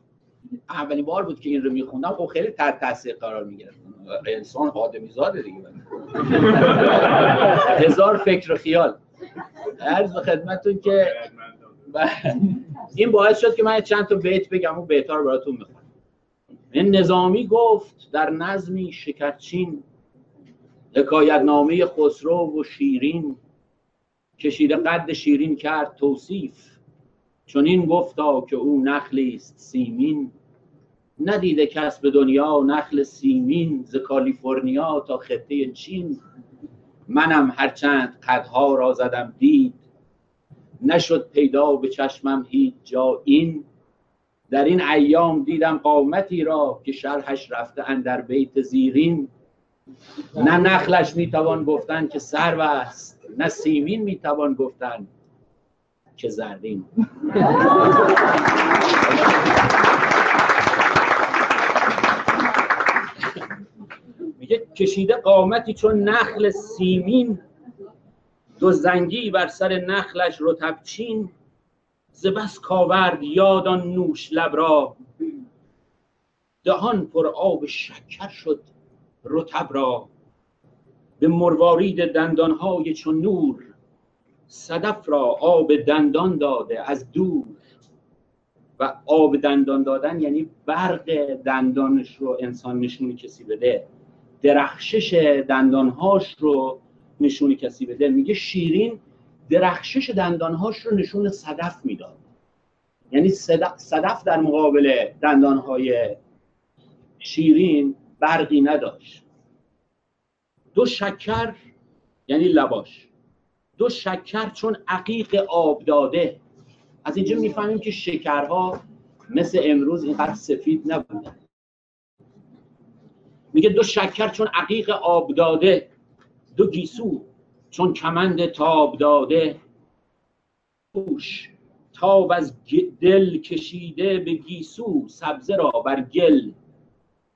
Speaker 1: اولین بار بود که این رو میخوندم خب خیلی تحت تاثیر قرار می‌گرفتم. انسان آدمی زاده دیگه. هزار فکر و خیال. عرض به خدمتتون که این باعث شد که من چند تا بیت بگم و بیت رو براتون می‌خونم این نظامی گفت در نظمی شکرچین حکایت نامه خسرو و شیرین. کشیده قد شیرین کرد توصیف. چون این گفتا که او نخلی است سیمین. ندیده کس به دنیا نخل سیمین ز کالیفرنیا تا خطه چین. منم هرچند قدها را زدم دید. نشد پیدا به چشمم هیچ جا این. در این ایام دیدم قامتی را که شرحش رفته اندر بیت زیرین. نه نخلش می‌توان گفتن که سرو است نه سیمین می‌توان گفتن که زرین. میگه کشیده قامتی چون نخل سیمین دو زنگی بر سر نخلش رتب چین. ز بس کاورد یاد آن نوش لب را. دهان پر آب شکر شد. رتب را. به مروارید دندانهای چون نور صدف را آب دندان داده از دور. و آب دندان دادن یعنی برق دندانش رو انسان نشونی کسی بده. درخشش دندانهاش رو نشونی کسی بده. میگه شیرین درخشش دندانهاش رو نشون صدف می‌داد. یعنی صدف در مقابل دندانهای شیرین برقی نداشت. دو شکر یعنی لباش. دو شکر چون عقیق آب داده. از اینجا می‌فهمیم که شکرها مثل امروز اینقدر سفید نبودن. میگه دو شکر چون عقیق آب داده. دو گیسو چون کمند تاب داده. گوش تاب از دل کشیده به گیسو سبزه را بر گل.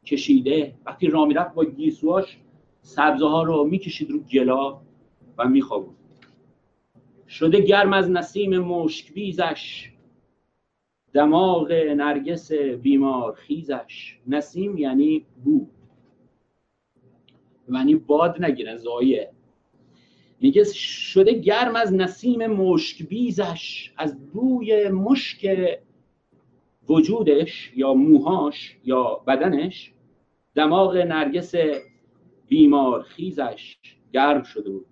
Speaker 1: کشیده. وقتی را می‌رفت با گیسوهاش سبزه ها رو می‌کشید رو گلا و میخوابود. شده گرم از نسیم مشک بیزش دماغ نرگس بیمار خیزش. نسیم یعنی بو یعنی باد نگیره زایه. میگه شده گرم از نسیم مشک بیزش از بوی مشک وجودش یا موهاش یا بدنش دماغ نرگس بیمار خیزش گرم شده بود.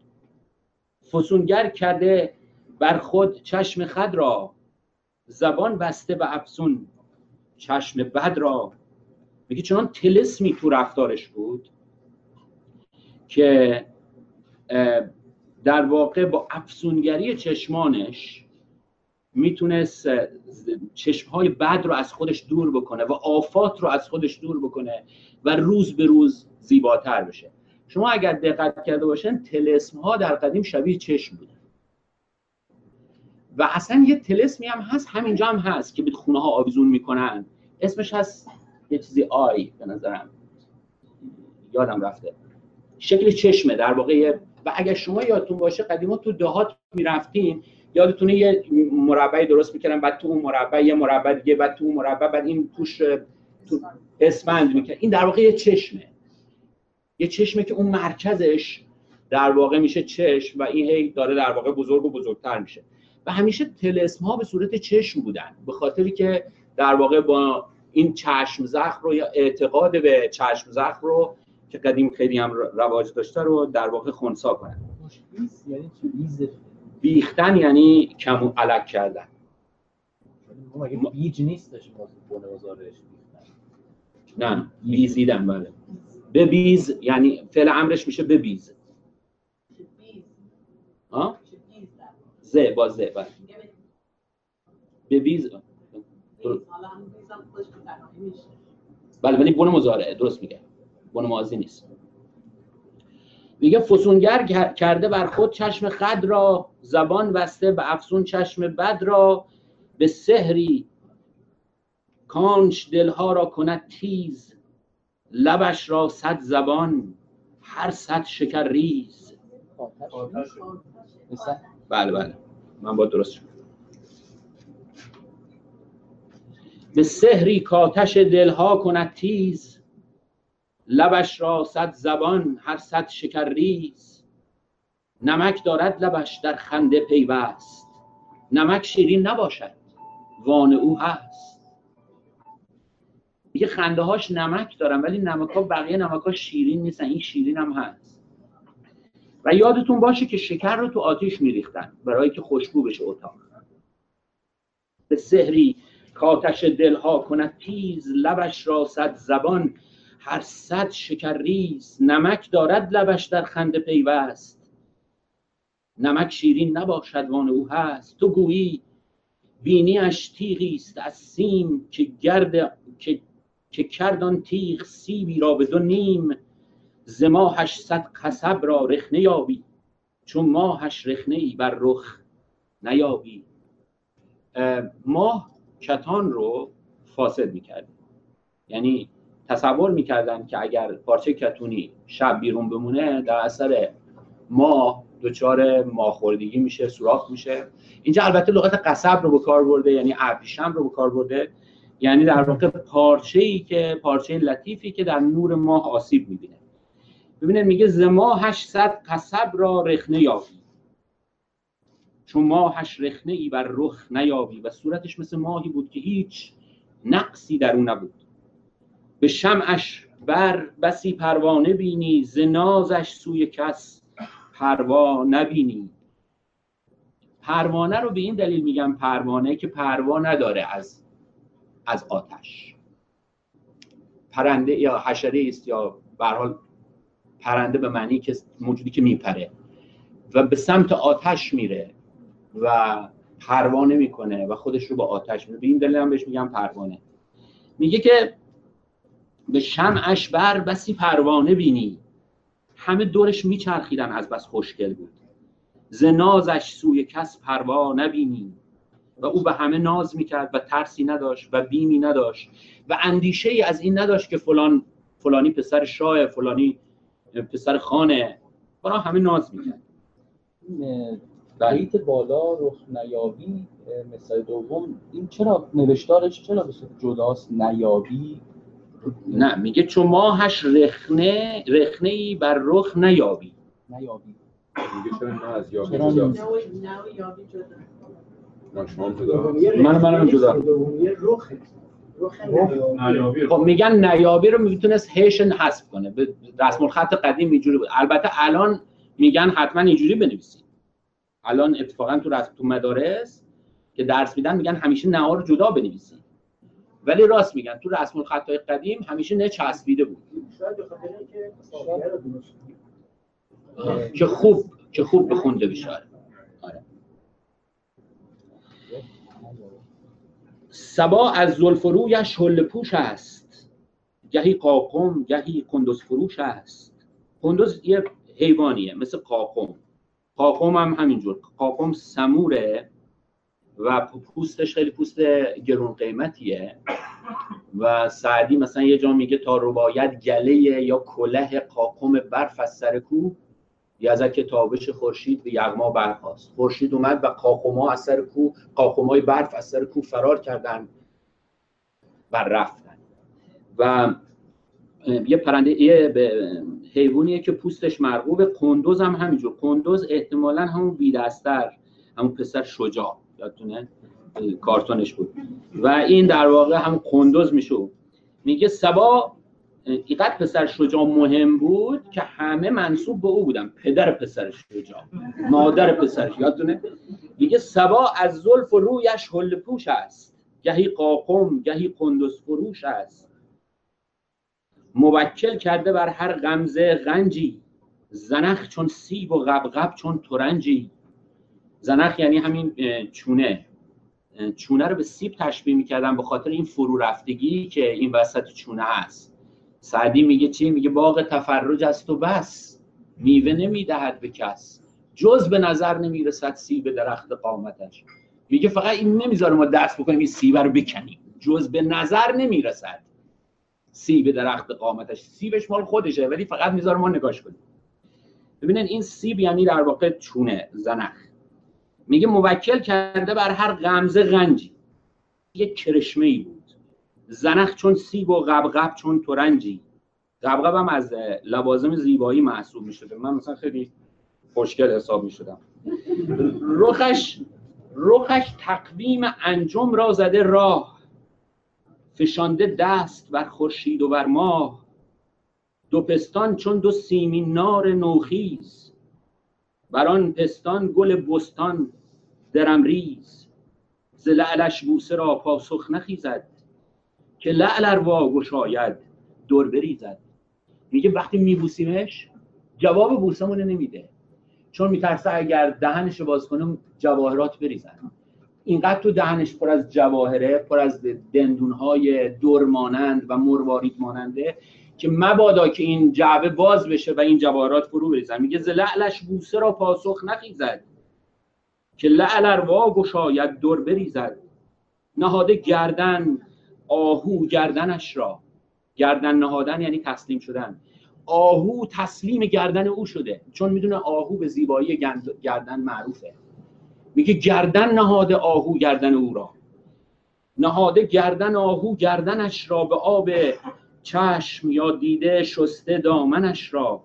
Speaker 1: فسونگر کرده بر خود چشم خد را زبان بسته به افسون چشم بد را. میگه چنان تلسمی تو رفتارش بود که در واقع با افسونگری چشمانش می‌تونست چشمهای بد رو از خودش دور بکنه و آفات رو از خودش دور بکنه و روز به روز زیباتر بشه. شما اگر دقت کرده باشن تلسم ها در قدیم شبیه چشم بودن و اصلا یه تلسمی هم هست همینجا هم هست که به خونه ها آویزون می‌کنن. اسمش هست یه چیزی آی به نظرم. یادم رفته. شکل چشمه در واقع و اگر شما یادتون باشه قدیما تو دهات می‌رفتین یادتونه یه مربعی درست می‌کردن بعد تو اون مربع یه مربع دیگه بعد تو اون مربع بعد این توش تو اسفند می‌کرد. این در واقع یه چشمه. یه چشمه که اون مرکزش در واقع میشه چشم و این هی داره در واقع بزرگ و بزرگتر میشه. و همیشه تلسم به صورت چشم بودن به خاطری که در واقع با این چشم زخم رو یا اعتقاد به چشم زخم رو که قدیم خیلی هم رواج داشته رو در واقع خونسا کنن.
Speaker 3: بیز یعنی بیز
Speaker 1: بیختن یعنی کم علک کردن.
Speaker 3: ما مگه بیج نیستش
Speaker 1: نه بیزیدن بله. ببیز یعنی فعل امرش میشه ببیز. ها ز با ز بله. ببیز بله ولی بون مزارعه درست میگه. بون ماضی نیست. میگه فسونگر کر- کرده بر خود چشم خد را زبان بسته به افسون چشم بد را. به سحری کانش دلها را کند تیز لبش را صد زبان هر صد شکر ریز. بله بله. من با درست شد. به سحری کاتش دلها کند تیز لبش را صد زبان هر صد شکر ریز نمک دارد لبش در خنده پیوست. نمک شیرین نباشد وان او هست. میگه خنده هاش نمک دارن ولی نمک ها بقیه نمک ها شیرین نیستن این شیرین هم هست. و یادتون باشه که شکر رو تو آتیش میریختن برای که خوشبو بشه اتاق. به سحری کاتش دلها کند تیز لبش را صد زبان هر صد شکر ریز نمک دارد لبش در خنده پیوست. نمک شیرین نباشد وان او هست. تو گویی بینیش تیغی است از سیم که گرد که که کرد آن تیغ سیبی را به دو نیم. ز ماهش صد قصب را رخنه یابی. چون ماهش رخنه ای بر رخ نیابی. اه، ماه کتان رو فاسد می‌کرد یعنی تصور می‌کردن که اگر پارچه کتونی شب بیرون بمونه در اثر ماه دچار ماهخوردگی میشه سوراخ میشه. اینجا البته لغت قصب رو به کار برده یعنی ابریشم رو به کار برده. یعنی در واقع پارچه ای که پارچه لطیفی که در نور ماه آسیب می‌بینه. ببینید میگه ز ماهش صد قصب را رخنه یابی چون ماهش رخنه ای بر رخ نیابی و صورتش مثل ماهی بود که هیچ نقصی در اون نبود. به شمعش بر بسی پروانه بینی ز نازش سوی کس پروا نبینی. پروانه رو به این دلیل میگم پروانه که پروا نداره از از آتش. پرنده یا حشره است یا به پرنده به معنی که موجودی که میپره و به سمت آتش میره و پروانه می‌کنه و خودش رو با آتش میره به این دلیل هم بهش میگم پروانه. میگه که به شمعش بر بسی پروانه بینی. همه دورش میچرخیدن از بس خوشگل بود. ز نازش سوی کس پروا نبینی. و او به همه ناز می‌کرد و ترسی نداشت و بیمی نداشت. و اندیشه ای از این نداشت که فلان فلانی پسر شاه فلانی پسر خانه. برای همه ناز می‌کرد.
Speaker 3: بیت بالا رخ نیابی مثال دوم این چرا نوشتارش چرا به جداست نیابی؟
Speaker 1: نه میگه چون ماهش رخنه رخنه ای بر رخ نیابی.
Speaker 3: نیابی.
Speaker 5: میگه چرا نه از یابی
Speaker 3: چرا
Speaker 5: جدا؟
Speaker 3: نیست؟
Speaker 5: ما شما هم جدا.
Speaker 1: من منم جدا.
Speaker 4: نیابی.
Speaker 1: خب میگن نیابی رو می‌تونست هش حذف کنه. به رسم الخط قدیم اینجوری بود. البته الان میگن حتما اینجوری بنویسید. الان اتفاقا تو رسم تو مدارس که درس میدن میگن همیشه نه رو جدا بنویسید. ولی راست میگن تو رسم الخطای قدیم همیشه نه چسبیده بود. که خوب که خوب بخونده بشه. آره. سبا از زلف و رویش حله پوش است. گهی قاقم گهی کندوز فروش است. کندوز یه حیوانیه مثل قاقم. قاقم هم همینجور. قاقم سموره. و پوستش خیلی پوست گرون قیمتیه. و سعدی مثلا یه جا میگه تا رباید گله یا کله قاقم برف از سر کوه یزک تابش خورشید به یغما برخاست. خورشید اومد و قاقما از سر کوه قاقمای برف از سر کوه فرار کردن و رفتن. و یه پرنده یه حیوانیه که پوستش مرغوب کندوز هم همینجور. کندوز احتمالا همون بیدستر همون پسر شجاع. یادتونه کارتونش بود. و این در واقع هم قندوز میشه میگه سبا اینقدر پسر شجاع مهم بود که همه منصوب به او بودن. پدر پسر شجاع مادر پسرش یادتونه؟ میگه سبا از زلف و رویش هل پوش است. گهی قاقم گهی قندوز فروش است. موکل کرده بر هر غمزه غنجی. زنخ چون سیب و غبغب چون ترنجی. زنخ یعنی همین چونه. چونه رو به سیب تشبیه می‌کردن به خاطر این فرو رفتگی که این وسط چونه هست. سعدی میگه چی؟ میگه باغ تفرج است و بس. میوه نمی‌دهد به کس. جز به نظر نمی‌رسد سیب درخت قامتش. میگه فقط این نمی‌ذاره ما دست بکنیم این سیب رو بکنیم. جز به نظر نمی‌رسد سیب درخت قامتش. سیبش مال خودشه ولی فقط می‌ذاره ما نگاش کنیم. ببینن این سیب یعنی در واقع چونه زنخ. میگه موکل کرده بر هر غمزه غنجی. یک کرشمه ای بود. زنخ چون سیب و غبغب چون ترنجی. غبغب هم از لوازم زیبایی محسوب می‌شده. من مثلا خیلی خوشگل حساب می‌شدم. رخش رخش تقویم انجم را زده راه. فشانده دست بر خورشید و بر ماه. دو پستان چون دو سیمین نار نوخیز. بر آن پستان گل بستان. درم ریز. ز لعلش بوسه را پاسخ نخیزد که لعل ار واگشاید دور بریزد. میگه وقتی میبوسیمش جواب بوسمون نمیده. چون میترسه اگر دهنش باز کنم جواهرات بریزن اینقدر تو دهنش پر از جواهره پر از دندونهای دور مانند و مروارید ماننده که مبادا که این جعبه باز بشه و این جواهرات فرو بریزن. میگه ز لعلش بوسه را پاسخ نخیزد. که لعل ار واگشاید دور بریزد. نهاده گردن آهو گردنش را. گردن نهادن یعنی تسلیم شدن. آهو تسلیم گردن او شده. چون می‌دونه آهو به زیبایی گردن معروفه. میگه گردن نهاده آهو گردن او را. نهاده گردن آهو گردنش را به آب چشم یا دیده شسته دامنش را.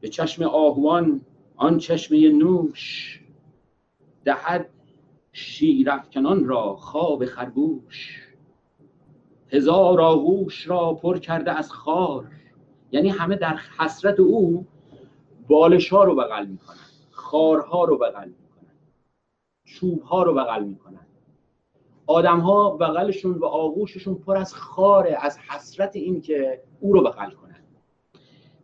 Speaker 1: به چشم آهوان آن چشمه نوش دهد شیرافکنان را خواب خرگوش. هزار آغوش را پر کرده از خار. یعنی همه در حسرت او بالشها رو بغل می‌کنن خارها رو بغل می‌کنن چوبها رو بغل می‌کنن. آدمها بغلشون و آغوششون پر از خاره از حسرت این که او رو بغل کنن.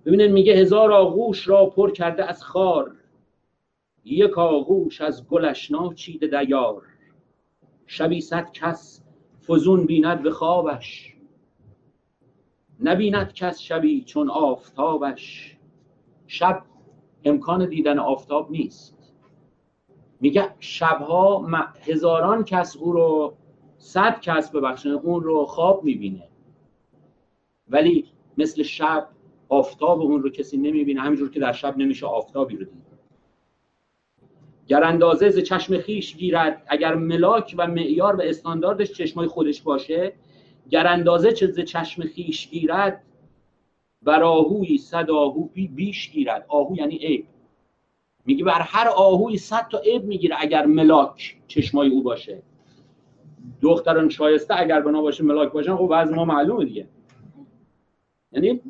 Speaker 1: ببینید میگه هزار آغوش را پر کرده از خار. یک آغوش از گلش ناچیده دیار. شبی صد کس فزون بیند به خوابش. نبیند کس شبی چون آفتابش. شب امکان دیدن آفتاب نیست. میگه شبها هزاران کس او رو صد کس ببخشن اون رو خواب می‌بینه. ولی مثل شب آفتاب اون رو کسی نمی‌بینه همینجور که در شب نمیشه آفتابی رو دید. گر اندازه ز چشم خیش گیرد اگر ملاک و معیار و استانداردش چشمای خودش باشه گر اندازه چه ز چشم خیش گیرد بر آهوی صد آهو بیش گیرد. آهو یعنی عیب. میگه بر هر آهوی صد تا عیب می‌گیره اگر ملاک چشمای او باشه. دختران شایسته اگر بنا باشه ملاک باشن خب از ما معلومه دیگه. یعنی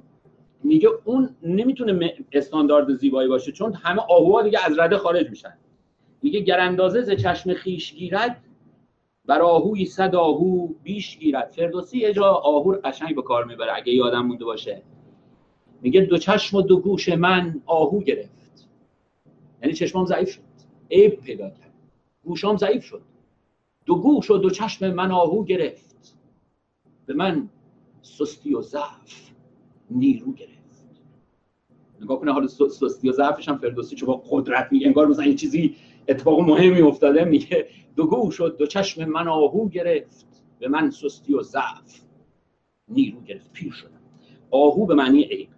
Speaker 1: میگه اون نمی‌تونه استاندارد زیبایی باشه چون همه آهوها دیگه از رده خارج میشن. میگه گر اندازه ز چشم خیش گیرد بر آهوی صد آهو بیش گیرد. فردوسی یه جا آهو قشنگ به کار می‌بره اگه یادم مونده باشه. میگه دو چشم و دو گوش من آهو گرفت. یعنی چشمام ضعیف شد. عیب پیدا کرد. گوشام ضعیف شد. دو گوش و دو چشم من آهو گرفت. به من سستی و ضعف نیرو گرفت. نگاه کنه حالا سستی و ضعفش هم فردوسی چون با قدرت میگه انگار مثلا این چیزی اتفاق مهمی افتاده میگه دو گوش شد دو چشم من آهو گرفت به من سستی و ضعف نیرو گرفت پیر شدم. آهو به معنی عیب.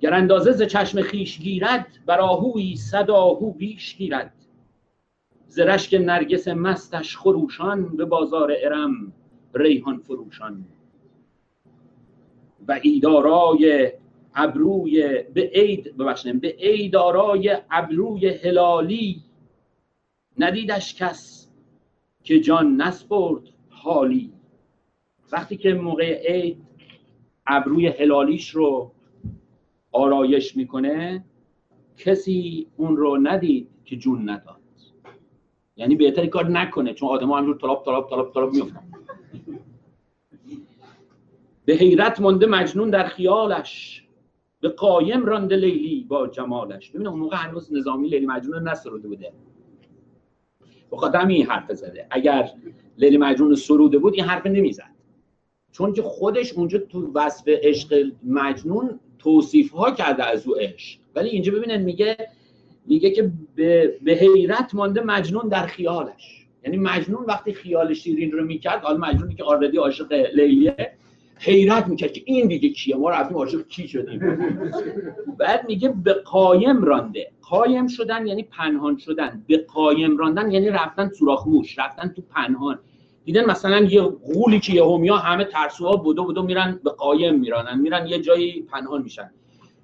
Speaker 1: گر اندازه ز چشم خیش گیرد بر آهوی صد آهو بیش گیرد. ز رشک نرگس مستش خروشان به بازار ارم ریحان فروشان. و ایدارای ابروی به عید ببخشید به عید آرای ابروی هلالی. ندیدش کس که جان نسپرد حالی. وقتی که موقع عید ابروی هلالیش رو آرایش می‌کنه کسی اون رو ندید که جون نداد. یعنی بهتری کار نکنه چون آدم همجور طلاب طلاب طلاب طلاب میفتن به حیرت مانده مجنون در خیالش. به قایم رانده لیلی با جمالش. ببین اون موقع هنوز نظامی لیلی مجنون نسروده بوده. بخاطر همین این حرف زده. اگر لیلی مجنون سروده بود این حرف نمی‌زد. چون که خودش اونجا تو وصف عشق مجنون توصیف ها کرده از او عشق. ولی اینجا ببینن میگه میگه که به, به حیرت مانده مجنون در خیالش. یعنی مجنون وقتی خیال شیرین رو می‌کرد حالا مجنونی که آردی عاشق لیلیه حیرت می‌کرد که این دیگه کیه؟ ما رفتیم عاشق کی شدیم؟ بعد میگه به قایم رانده. قایم شدن یعنی پنهان شدن. به قایم راندن یعنی رفتن سوراخ موش رفتن تو پنهان. دیدن مثلا یه غولی که یهو همه ترسوها بودو بودو میرن به قایم میرانن. میرن یه جایی پنهان میشن.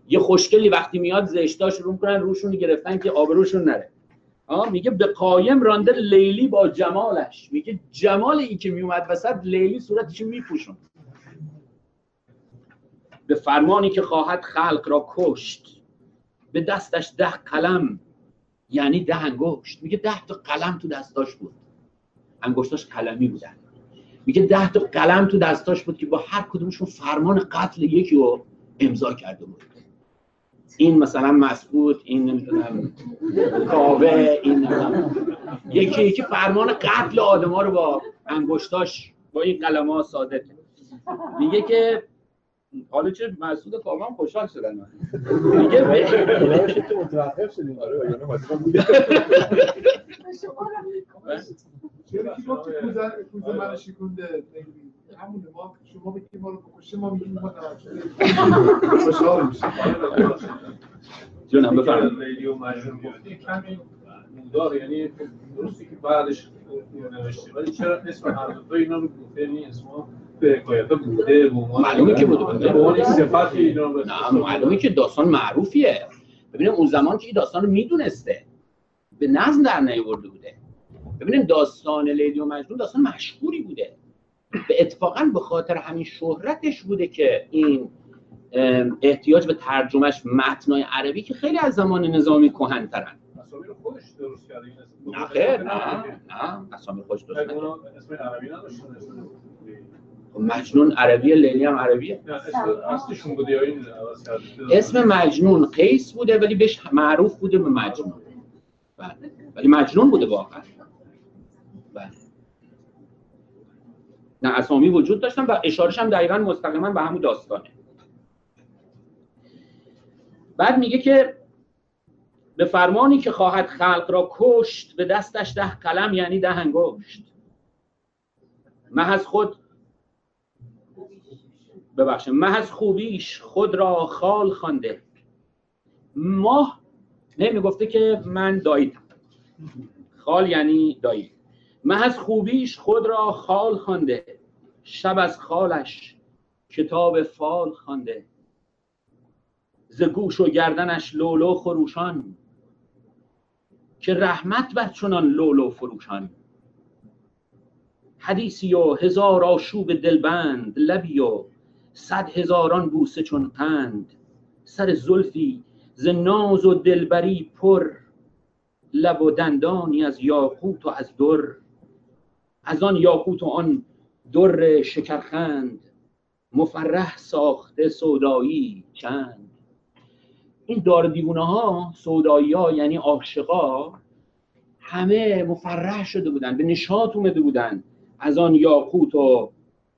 Speaker 1: یه خوشگلی وقتی میاد زشتاش رو می‌کنن روشون گرفتن که آبروشون نره. میگه به قایم رانده لیلی با جمالش. میگه جمال این که میومد وسط لیلی صورتش میپوشون به فرمانی که خواهد خلق را کشت. به دستش ده قلم یعنی ده انگشت. میگه ده تا قلم تو دستاش بود. انگشتاش قلمی بودن. میگه ده تا قلم تو دستاش بود که با هر کدومشون فرمان قتل یکی رو امضا کرده بود. این مثلا مسعود این کاوه این یکی یکی فرمان قتل آدما رو با انگشتاش با این قلم ها صادر میگه که حالا چه مسعود کاوه هم خوشحال شدن میگه
Speaker 5: متوقف شدیم. آره
Speaker 7: چرا کی گفت کوزه کوزه من شکونده؟ همونه ما شما بگید ما رو بکشه ما میگیم ما توجه خوشحال میشیم.
Speaker 1: جونم بفرمایید.
Speaker 4: لیلی و مجنون گفتی کمی یعنی درستی که بعدش نوشتی. ولی چرا اسم هر دو اینا رو گفته یعنی اسما به حکایت بوده به عنوان
Speaker 1: معلومه که بوده.
Speaker 4: به عنوان صفت اینا رو
Speaker 1: نه معلومه که داستان معروفیه. ببینیم اون زمان که این داستان رو می‌دونسته به نظم در نیاورده بوده. ببینیم داستان لیلی و مجنون داستان مشهوری بوده. به اتفاقا به خاطر همین شهرتش بوده که این احتیاج به ترجمهش متنای عربی که خیلی از زمان نظامی کهن‌ترن.
Speaker 4: مساوی رو خودش درست کرده
Speaker 1: نه خیر نه نه اسامی خوش درست
Speaker 4: اسم عربی نداشتن اسم
Speaker 1: مجنون عربیه لیلی هم عربیه.
Speaker 4: نه اسم اصلشون بوده یا این عوض کرده
Speaker 1: اسم مجنون قیس بوده ولی بهش معروف بوده به مجنون. بله. ولی مجنون بوده واقعا. بله. نه اسامی وجود داشتن و اشارش هم دقیقا مستقیما به همون داستانه. بعد میگه که به فرمانی که خواهد خلق را کشت به دستش ده قلم یعنی ده انگشت. مه از خود ببخشید از خوبیش خود را خال خوانده. ماه نمی گفته که من داییدم خال یعنی دایی. از خوبیش خود را خال خوانده. شب از خالش کتاب فال خوانده. ز گوش و گردنش لولو خروشان. که رحمت بر چنان لولو فروشان. حدیثی و هزار آشوب دلبند لبی و صد هزاران بوسه چون قند سر زلفی ز ناز و دلبری پر لب و دندانی از یاقوت و از در. از آن یاقوت و آن در شکرخند مفرح ساخته سودایی چند. این دار دیوانه ها سودایی ها یعنی عاشقا همه مفرح شده بودن به نشاط اومده بودن از آن یاقوت و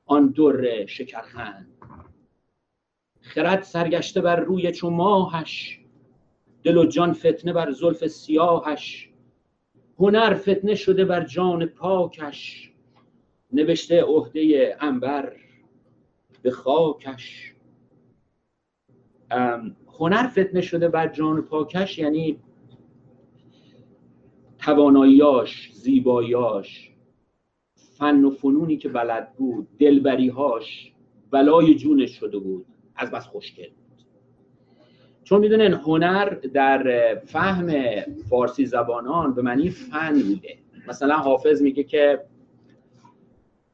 Speaker 1: آن در شکرخند. خرد سرگشته بر روی چو ماهش. دل و جان فتنه بر زلف سیاهش. هنر فتنه شده بر جان پاکش. نوشته عهده انبر به خاکش. هنر فتنه شده بر جان پاکش یعنی تواناییاش زیباییاش فن و فنونی که بلد بود دلبریهاش بلای جونش شده بود. از بس خوشگل بود. چون می‌دونن هنر در فهم فارسی زبانان به معنی فن بوده. مثلا حافظ میگه که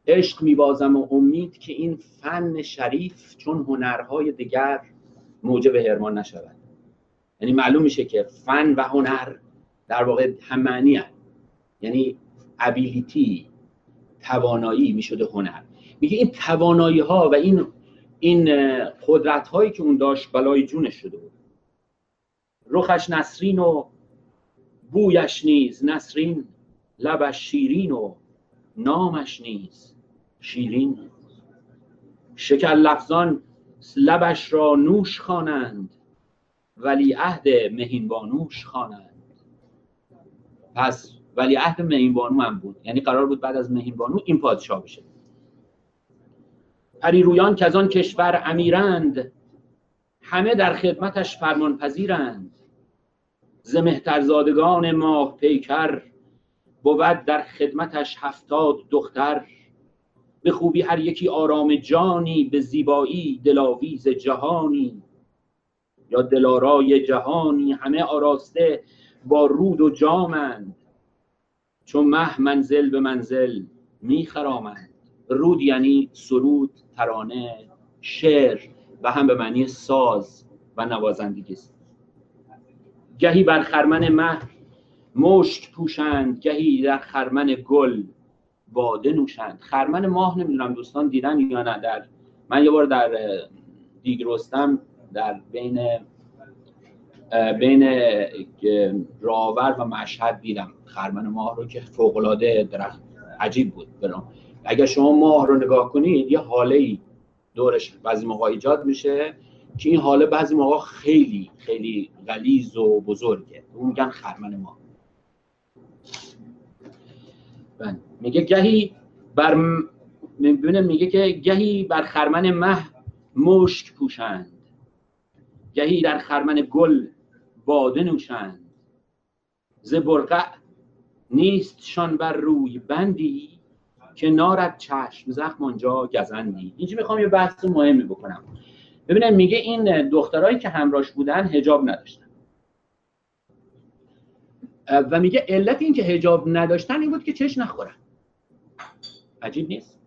Speaker 1: عشق میبازم و امید که این فن شریف چون هنرهای دیگر موجب هرمان نشود. یعنی معلوم میشه که فن و هنر در واقع هم معنی هست. یعنی ابیلیتی توانایی می‌شده هنر. میگه این توانایی ها و این این قدرت هایی که اون داشت بلای جونش شده بود. رخش نسرین و بویش نیز نسرین لبش شیرین و نامش نیز شیرین شکر لفظان لبش را نوش خوانند ولی عهد مهین بانوش خوانند. پس ولی عهد مهین بانو هم بود. یعنی قرار بود بعد از مهین بانو این پادشاه بشه. پریرویان که از آن کشور امیرند همه در خدمتش فرمان پذیرند ز مهترزادگان ماه پیکر بود در خدمتش هفتاد دختر. به خوبی هر یکی آرام جانی به زیبایی دلاویز جهانی. یا دلارای جهانی همه آراسته با رود و جامند. چون مه منزل به منزل میخرامند. رود یعنی سرود ترانه شعر و هم به معنی ساز و نوازندگی است گهی بر خرمن مه مشک پوشند گهی در خرمن گل باده نوشند. خرمن ماه نمی‌دونم دوستان دیدن یا نه. در من یه بار در دیگ رستم در بین بین راور و مشهد دیدم خرمن ماه رو که فوقلاده درخت عجیب بود برام اگر شما ماه رو نگاه کنید یه حاله ای دورش بعضی موقع ایجاد میشه که این حاله بعضی موقع خیلی خیلی غلیظ و بزرگه. اون میگن خرمن ماه بله. میگه گهی بر می‌بینه میگه که گهی بر خرمن مه مشک پوشند. گهی در خرمن گل باده نوشند. ز برقع نیستشان بر روی بندی. که نارد چشم زخم آنجا گزندی. اینجا می‌خوام یه بحث مهمی بکنم. ببینم میگه این دخترایی که همراش بودن هجاب نداشتن. و میگه علت این که هجاب نداشتن این بود که چش نخورن. عجیب نیست؟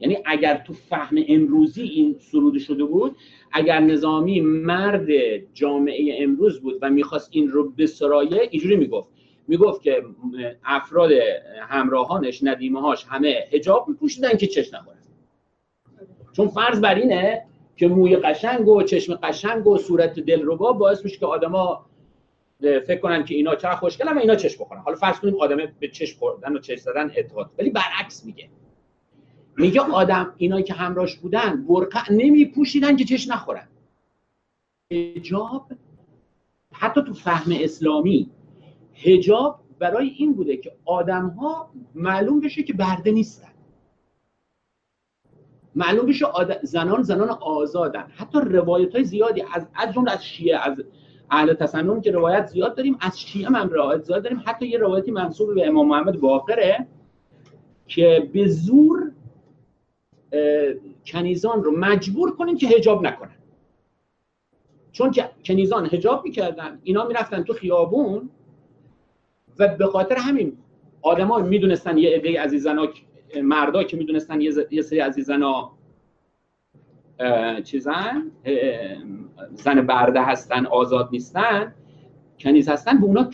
Speaker 1: یعنی اگر تو فهم امروزی این سروده شده بود اگر نظامی مرد جامعه امروز بود و می‌خواست این رو بسرایه اینجوری می‌گفت. می‌گفت که افراد همراهانش ندیمه هاش همه هجاب میپوشیدن که چش نخورن چون فرض بر اینه که موی قشنگ و چشم قشنگ و صورت دلربا باعث میشه که آدما فکر کنن که اینا چرا خوشگلن و اینا چش بخورن. حالا فرض کنیم آدم به چش خوردن و چش زدن اعتقاد. ولی برعکس میگه. میگه آدم اینایی که همراش بودن برقع نمی پوشیدن که چش نخورن. هجاب حتی تو فهم اسلامی هجاب برای این بوده که آدم ها معلوم بشه که برده نیستن. معلوم بشه زنان زنان آزادن. حتی روایت های زیادی از از جمله از شیعه از اهل تسنن که روایت زیاد داریم از شیعه هم روایت زیاد داریم. حتی یه روایتی منصوب به امام محمد باقره که به زور کنیزان رو مجبور کنین که هجاب نکنن. چون که کنیزان هجاب می‌کردن اینا می‌رفتن تو خیابون و به خاطر همین آدما می‌دونستن یه عده عزیزانا مردا که می‌دونستن یه سری عزیزانا چیزن زن برده هستن آزاد نیستن کنیز هستن به اونا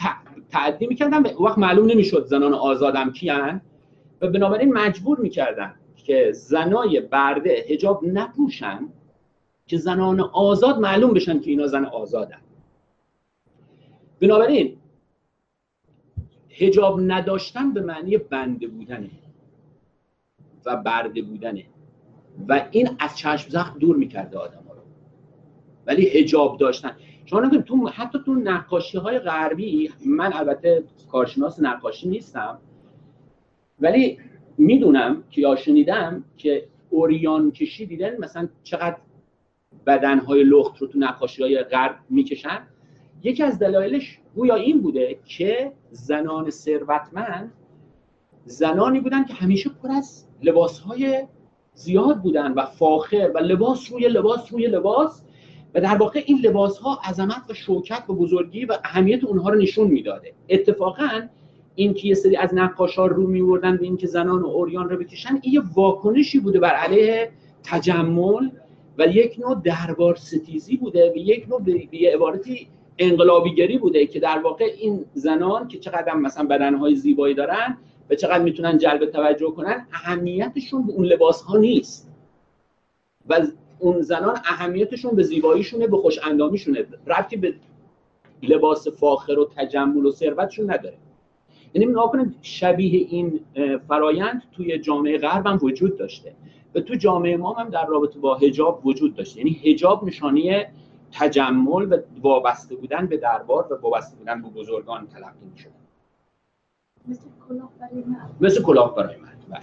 Speaker 1: تعدی می‌کردن وقت معلوم نمی‌شد زنان آزادم کیان و بنابراین مجبور می‌کردن که زنای برده هجاب نپوشن که زنان آزاد معلوم بشن که اینا زن آزادن. بنابراین هجاب نداشتن به معنی بنده بودنه و برده بودنه. و این از چشم زخم دور می‌کرده آدم ها رو. ولی هجاب داشتن. شما نکنید تو حتی تو نقاشی های غربی من البته کارشناس نقاشی نیستم ولی می‌دونم که یا شنیدم که اوریان کشی دیدن مثلا چقدر بدنهای لخت رو تو نقاشی های غرب می‌کشن. یکی از دلایلش گویا این بوده که زنان ثروتمند زنانی بودن که همیشه پر از لباسهای زیاد بودن و فاخر و لباس روی لباس روی لباس و در واقع این لباس ها عظمت و شوکت و بزرگی و اهمیت اونها رو نشون می‌داده. اتفاقا این که یه سری از نقاشا رو میوردن به اینکه زنان و اوریان رو بکشن این یه واکنشی بوده بر علیه تجمل و یک نوع دربار ستیزی بوده و یک نوع به عبارتی انقلابیگری بوده که در واقع این زنان که چقدر مثلا بدنهای زیبایی دارن و چقدر می‌تونن جلب توجه کنن اهمیتشون به اون لباس ها نیست. و اون زنان اهمیتشون به زیباییشونه به خوش اندامیشونه ربطی به لباس فاخر و تجمل و ثروتشون نداره. یعنی نگاه کنید شبیه این فرایند توی جامعه غرب هم وجود داشته. و تو جامعه ما هم در رابطه با حجاب وجود داشته. یعنی حجاب نشانه تجمل و وابسته بودن به دربار و وابسته بودن به بزرگان تلقی می‌شد.
Speaker 8: مثل کلاه برای مرد.
Speaker 1: مثل کلاه برای مرد بله.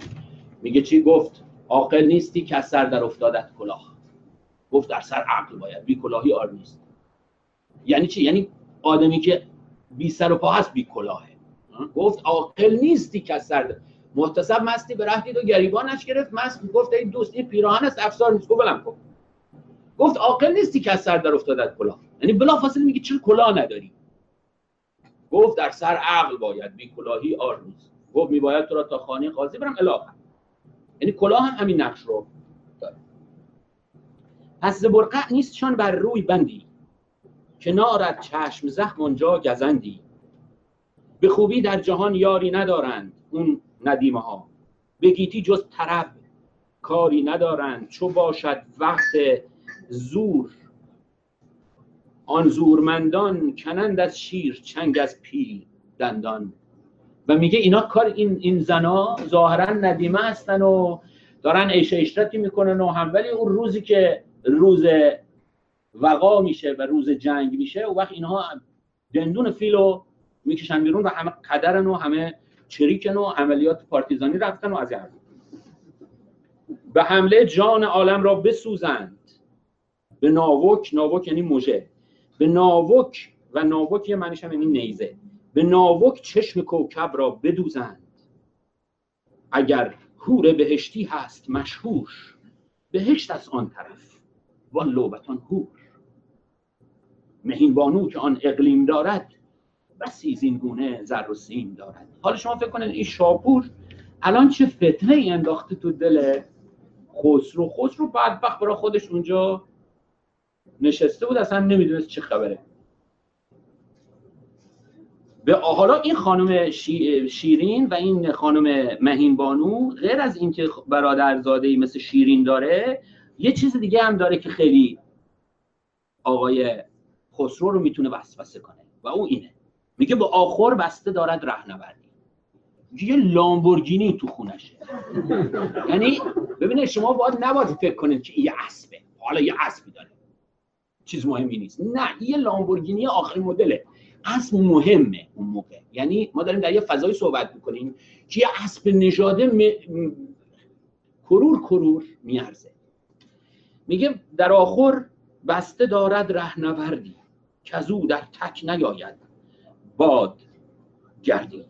Speaker 1: میگه چی گفت؟ عاقل نیستی که از سر در افتادت کلاه. گفت در سر عقل باید بی کلاهی آر نیست. یعنی چی؟ یعنی آدمی که بی سر و پا هست بی کلاهه. گفت عاقل نیستی که از سر در- محتسب مستی به و گریبانش گرفت مست گفت ای دوست این پیراهن است افسار نیست. گفت بلم کن. گفت عاقل نیستی که از سر در افتادت کلاه. یعنی بلافاصله میگه چرا کلاه نداری؟ گفت در سر عقل باید بی کلاهی آر نیست گفت میباید تو را تا خانه قاضی برم الاخر یعنی کلاه هم همین نقش رو داره. پس برقع نیستشان بر روی بندی کنارت چشم زخم آنجا گزندی. به خوبی در جهان یاری ندارند اون ندیمه ها به گیتی جز طرب کاری ندارند چو باشد وقت زور. آن زورمندان کنند از شیر چنگ از پیل دندان. و میگه اینا کار این این زنا ظاهرا ندیمه هستن و دارن عیش اشرتی می‌کنن و هم. ولی اون روزی که روز وقا میشه و روز جنگ میشه و وقت اینها دندون فیلو می‌کشن بیرون و همه قدرن و همه چریکن و عملیات پارتیزانی رفتن و از. به حمله جان عالم را بسوزند. به ناوک ناوک یعنی موژه. به ناوک و ناوک یه معنیش هم یعنی نیزه. به ناوک چشم کوکب را بدوزند. اگر هور بهشتی هست مشهور بهشت از آن طرف و لوبتان هور مهین بانو که آن اقلیم دارد بسی زین گونه زر و سیم دارد. حالا شما فکر کنید این شاپور الان چه فتنه ای انداخته تو دل خسرو. خسرو بدبخت برای خودش اونجا. نشسته بود اصلا نمی‌دونست چه خبره. به حالا این خانم شی- شیرین و این خانم مهین بانو غیر از اینکه برادرزاده ای مثل شیرین داره یه چیز دیگه هم داره که خیلی آقای خسرو رو می‌تونه وسوسه کنه و او اینه. میگه با آخر بسته دارد رهنوردی. یه لامبورگینی تو خونشه یعنی ببینید شما باید نباید فکر کنید که یه اسبه. حالا یه اسبی داره. چیز مهمی نیست. نه یه لامبورگینی آخرین مدله. اسب مهمه اون موقع. یعنی ما داریم در یه فضایی صحبت می‌کنیم که یه اسب نژاده م- م- کرور کرور میارزه. میگه در آخر بسته دارد رهنوردی که از در تک نیاید. باد گردی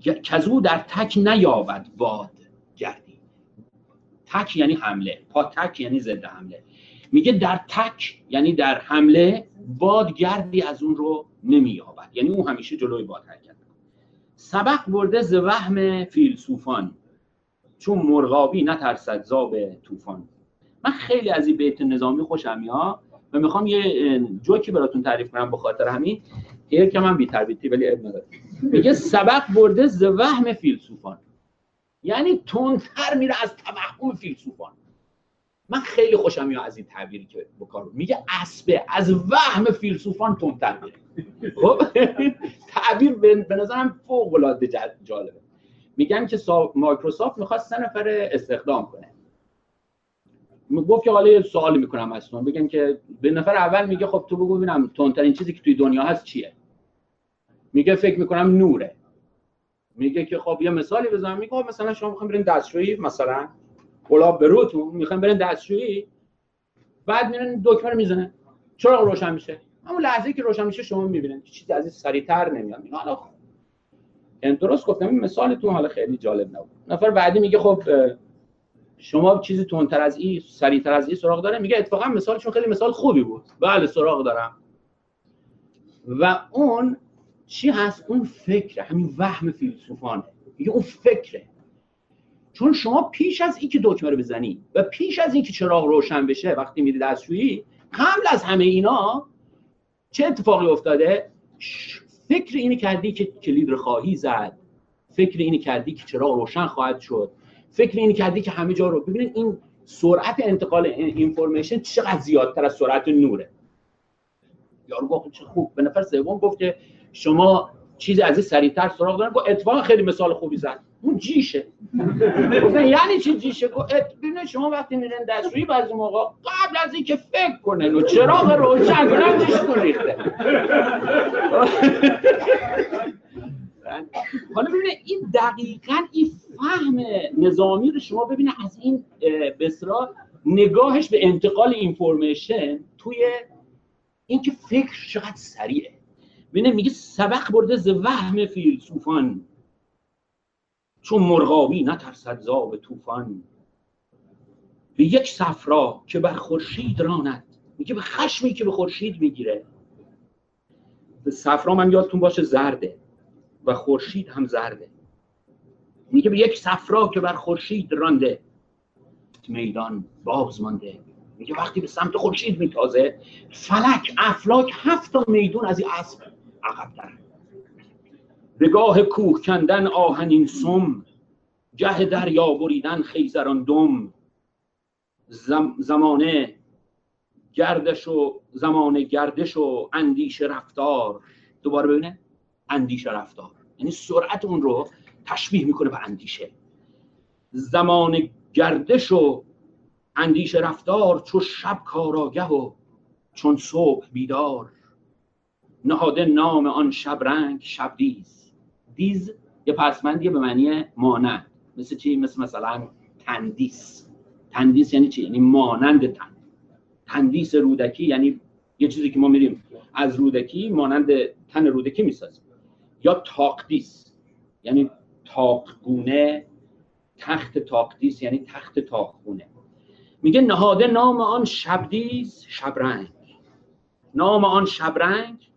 Speaker 1: که او در تک نیابد باد گردی تک یعنی حمله. پا تک یعنی ضد حمله. میگه در تک یعنی در حمله باد گردی از اون رو نمییابد. یعنی اون همیشه جلوی باد حرکت. سبق برده ز وهم فیلسوفان. چون مرغابی نترسد زاب طوفان. من خیلی از این بیت نظامی خوشم میاد و می‌خوام یه جوکی براتون تعریف کنم به خاطر همین. یه که من بی تربیتی ولی اب نداره میگه سبق برده ز وهم فیلسوفان. یعنی تندتر میره از توهم فیلسوفان. من خیلی خوشم میاد از این تعبیری که بکار میگه اسبه از وهم فیلسوفان تندتر میره. خب؟ تعبیر به نظرم فوق العاده جا- جالبه. میگن که سا... مایکروسافت می‌خواست سه نفر استخدام کنه. گفت که حالا یه سوالی می‌کنم ازتون. بگن که به نفر اول میگه خب تو بگو ببینم تندترین چیزی که توی دنیا هست چیه. میگه فکر می‌کنم نوره. میگه که خب یه مثالی بزنم. میگه خب مثلا شما می‌خوایم برین دستشویی مثلا گلاب به روتون می‌خوایم برین دستشویی. بعد میرن دکمه رو می‌زنه چراغ روشن میشه. همون لحظه که روشن میشه شما می‌بینید چیزی از این سریعتر نمیاد. میگه حالا خب. یعنی درست گفتم این مثالتون حالا خیلی جالب نبود. نفر بعدی میگه خب شما چیزی تندتر از این سریعتر از این سراغ داره. میگه اتفاقا مثالشون خیلی مثال خوبی بود. بله سراغ دارم. و اون چی هست؟ اون فکره همین وهم فیلسوفانه. میگه اون فکره. چون شما پیش از اینکه دکمه رو بزنی و پیش از اینکه چراغ روشن بشه وقتی میری دستشویی قبل از همه اینا چه اتفاقی افتاده؟ فکر اینی کردی که کلید رو خواهی زد. فکر اینی کردی که چراغ روشن خواهد شد. فکر اینی کردی که همه جا رو ببینید این سرعت انتقال اینفورمیشن چقدر زیادتر از سرعت نوره. یارو گفت چه خوب. به نفر سوم گفت که شما چیزی از این سریعتر سراغ دارن. گفت اتفاقا خیلی مثال خوبی زد. اون جیشه. یعنی چی جیشه؟ ببینید شما وقتی میرن دستشویی بعضی موقع قبل از اینکه فکر کنن و چراغ روشن کنن چشتون ریخته. حالا ببینید این دقیقا این فهم نظامی رو شما ببینید از این اصطلاح نگاهش به انتقال اینفورمیشن توی اینکه فکر چقدر سریعه. ببینه میگه سبق برده ز وهم فیلسوفان. چون مرغابی نترسد ز آب طوفان. به یک صفرا که بر خورشید راند میگه به خشمی که به خورشید می‌گیره. صفرا من یادتون باشه زرده و خورشید هم زرده. میگه به یک صفرا که بر خورشید رانده میدان باز مانده. میگه وقتی به سمت خورشید میتازه فلک افلاک هفت تا میدون از این اسب عقب به گاه کوه کندن آهنین سم گه دریا بریدن خیزران دم. زم زمانه گردش و زمانه گردش و اندیشه رفتار. دوباره ببینه؟ اندیشه رفتار. یعنی سرعت اون رو تشبیه می‌کنه به اندیشه. زمان گردش و اندیشه رفتار چو شب کاراگه و چون صبح بیدار. نهاده نام آن شبرنگ شبدیز دیز یه پسمندیه به معنی مانند. مثل چی؟ مثل مثلا تندیس. تندیس یعنی چی؟ یعنی مانند تن. تندیس رودکی یعنی یه چیزی که ما میریم از رودکی مانند تن رودکی می‌سازیم. یا تاقدیس. یعنی تاقگونه تخت تاقدیس یعنی تخت تاقگونه. میگه نهاده نام آن شبدیز شبرنگ. نام آن شبرنگ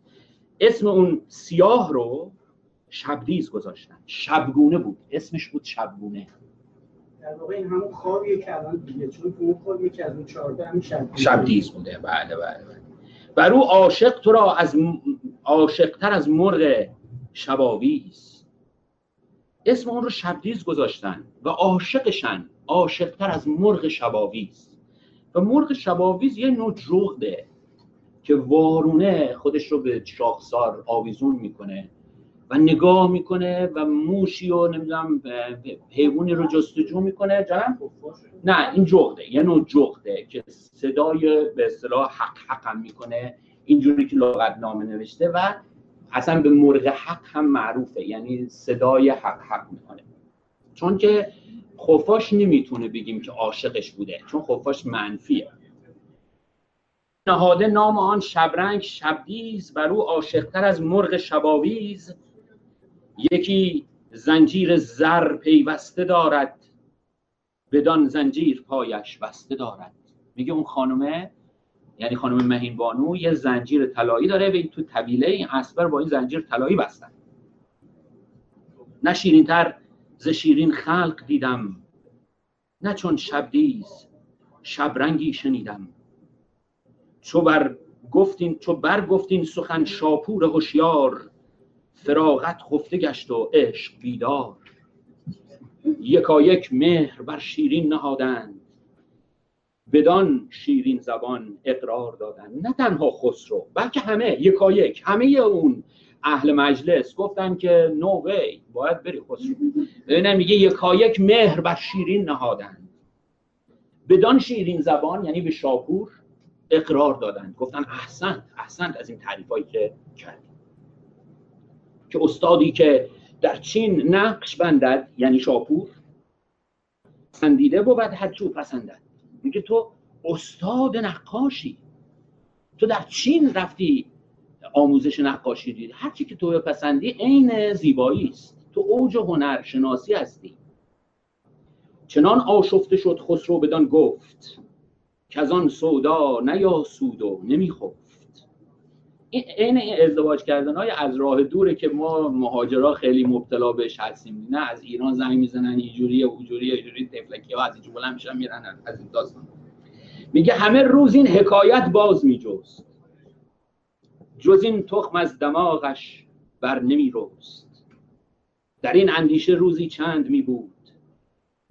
Speaker 1: اسم اون سیاه رو شبدیز گذاشتن. شبگونه بود. اسمش بود شبگونه.
Speaker 9: در واقع این همون خوابیه که الان دیگه چون تو اون خوابیه که از اون چهارده همین شب
Speaker 1: شبدیز بوده. بله بله بله. بر او عاشق تو را از عاشقتر از مرغ شباویز اسم اون رو شبدیز گذاشتن و عاشقشن. عاشقتر از مرغ شباویز و مرغ شباویز یه نوع جغده که وارونه خودش رو به شاخسار آویزون می‌کنه. و نگاه می‌کنه و موشی و نمی‌دونم حیوانی رو جستجو می‌کنه. جانم؟ نه این جغده یه نوع جغده که صدای به اصطلاح حق حقم می‌کنه اینجوری که لغت نامه نوشته و اصلا به مرغ حق هم معروفه یعنی صدای حق حق می‌کنه. چون که خفاش نمی‌تونه بگیم که عاشقش بوده چون خفاش منفیه. نهاده نام آن شبرنگ شبدیز بر او عاشقتر از مرغ شباویز. یکی زنجیر زر پیوسته دارد بدان زنجیر پایش بسته دارد. میگه اون خانومه یعنی خانم مهین بانو یه زنجیر طلایی داره و این تو طویله این اسبر با این زنجیر طلایی بستن. نه شیرینتر ز شیرین خلق دیدم نه چون شبدیز شبرنگی شنیدم. چو بر گفتین چو بر گفتین سخن شاپور هوشیار فراغت خفته گشت و عشق بیدار. یکایک مهر بر شیرین نهادند. بدان شیرین زبان اقرار دادند. نه تنها خسرو بلکه همه یکایک همه اون اهل مجلس گفتن که نو وی باید بری خسرو. ببینم میگه یکایک مهر بر شیرین نهادند. بدان شیرین زبان یعنی به شاپور اقرار دادند. گفتن احسنت احسنت از این تعریفایی که کردیم که استادی که در چین نقش بندد یعنی شاپور پسندیده بود هرچو پسندد. میگه تو استاد نقاشی. تو در چین رفتی آموزش نقاشی دیدی هر چی که تو بپسندی عین زیبایی است. تو اوج هنر شناسی هستی. چنان آشفته شد خسرو بدان گفت که از آن سودا نیاسود و نمیخفت این این ازدواج کردن های از راه دوره که ما مهاجرا خیلی مبتلا بهش هستیم. نه از ایران زنگ می‌زنن اینجوری اونجوری اینجوری تفلکی ها از اینجا بلند میشن میرن از این داستان. میگه همه روز این حکایت باز میجوست جز این تخم از دماغش بر نمی رست در این اندیشه روزی چند می بود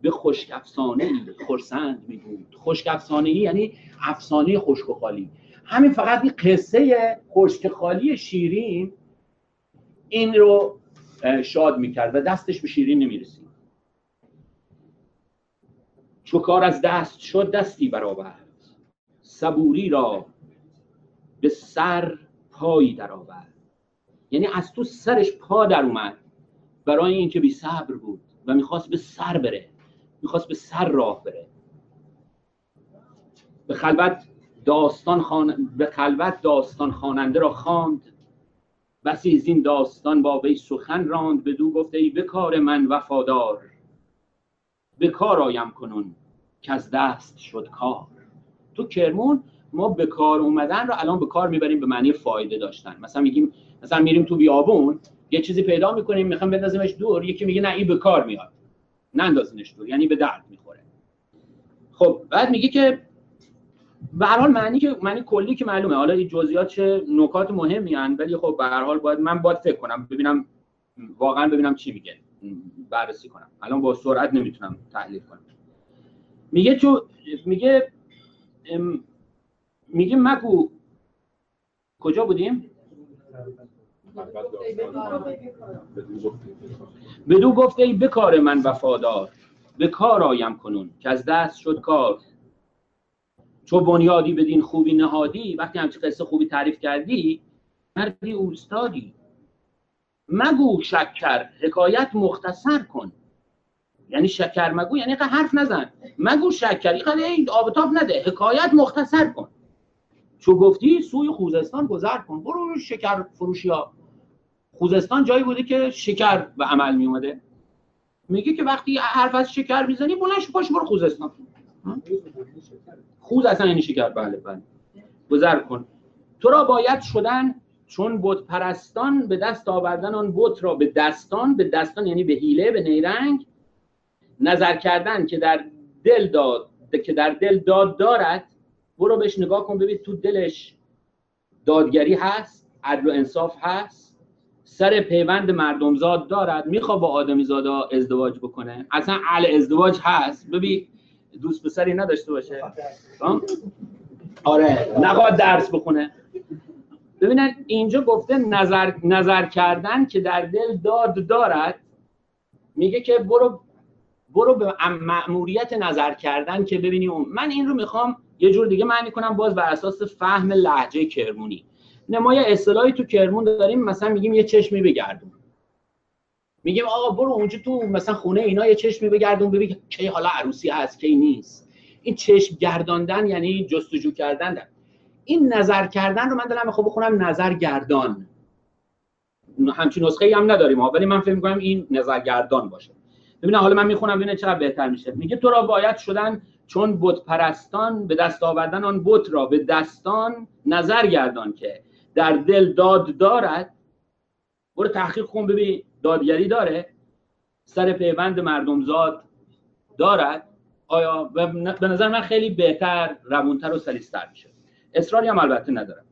Speaker 1: به خشک افسانه خرسند می بود یعنی افسانه خشک همین فقط این قصه خشک خالی شیرین این رو شاد می‌کرد و دستش به شیرین نمی‌رسید. چو کار از دست شد دستی برآورد. صبوری را به سر پایی درآورد. یعنی از تو سرش پا در اومد. برای اینکه بی صبر بود و می‌خواست به سر بره. می‌خواست به سر راه بره. به خلوت داستان خان... به خلوت داستان خواننده را خواند. بسی از این داستان با وی سخن راند. بدو گفته ای به کار من وفادار. به کار آیم کنون که از دست شد کار. تو کرمون ما به کار اومدن رو الان به کار می‌بریم به معنی فایده داشتن. مثلا میگیم مثلا میریم تو بیابون یه چیزی پیدا می‌کنیم می‌خوام بندازیمش دور یکی میگه نه این به کار میاد. نندازینش دور یعنی به درد می‌خوره. خب بعد میگه که به هر حال معنی که معنی کلی که معلومه. حالا این جزئیات چه نکات مهمی هن ولی خب به هر حال باید من باید فکر کنم ببینم واقعا ببینم چی میگه. بررسی کنم. الان با سرعت نمی‌تونم تحلیل کنم. میگه تو میگه میگه مگو کجا بودیم؟ بدو گفته ای به کار من وفادار به کار آیم کنون که از دست شد کار. چو بنیادی بدین خوبی نهادی وقتی همچی قصه خوبی تعریف کردی مردی اوستادی. مگو شکر حکایت مختصر کن. یعنی شکر مگو یعنی حرف نزن. مگو شکر این آب و تاب نده. حکایت مختصر کن. چو گفتی سوی خوزستان گذر کن. برو شکر فروشی ها. خوزستان جایی بوده که شکر به عمل می اومده. میگه که وقتی حرف از شکر می‌زنی بلند شو پاش برو خوزستان. خوز اصلا یعنی شکر بله بله. گذر کن. تو را باید شدن چون بت پرستان به دست آوردن آن بت را به دستان به دستان یعنی به حیله به نیرنگ نظر کردن که در دل داد که در دل داد دارد. برو بهش نگاه کن ببین تو دلش دادگری هست عدل و انصاف هست. سر پیوند مردمزاد دارد. می‌خواد با آدمی زادا ازدواج بکنه. اصلا اهل ازدواج هست. ببین دوست پسری نداشته باشه؟ آره. نخواد درس بخونه. ببینن اینجا گفته نظر, نظر کردن که در دل داد دارد میگه که برو برو به مأموریت نظر کردن که ببینی اون. من این رو می‌خوام یه جور دیگه معنی کنم باز بر اساس فهم لهجه کرمونی. نمای اصطلاحی تو کرمون داریم مثلا میگیم یه چشمی بگردون. میگیم آقا برو اونجا تو مثلا خونه اینا یه چشمی بگردون ببین کی حالا عروسی هست کی نیست. این چشم گرداندن یعنی جستجو کردن. ده. این نظر کردن رو من دارم می‌خوام بخونم نظر گردان. همچین نسخه هم نداریم ولی من فکر می‌کنم این نظر گردان باشه. ببین حالا من می‌خونم ببینه چقدر بهتر میشه. میگه تو را باید شدن چون بت پرستان به دست آوردن آن بت را. به دستان نظر گردان که در دل داد دارد. برو تحقیق کن ببین. دادگری داره سر پیوند مردمزاد دارد. آیا به نظر من خیلی بهتر روونتر و سلیستر میشه. اصراری هم البته ندارم.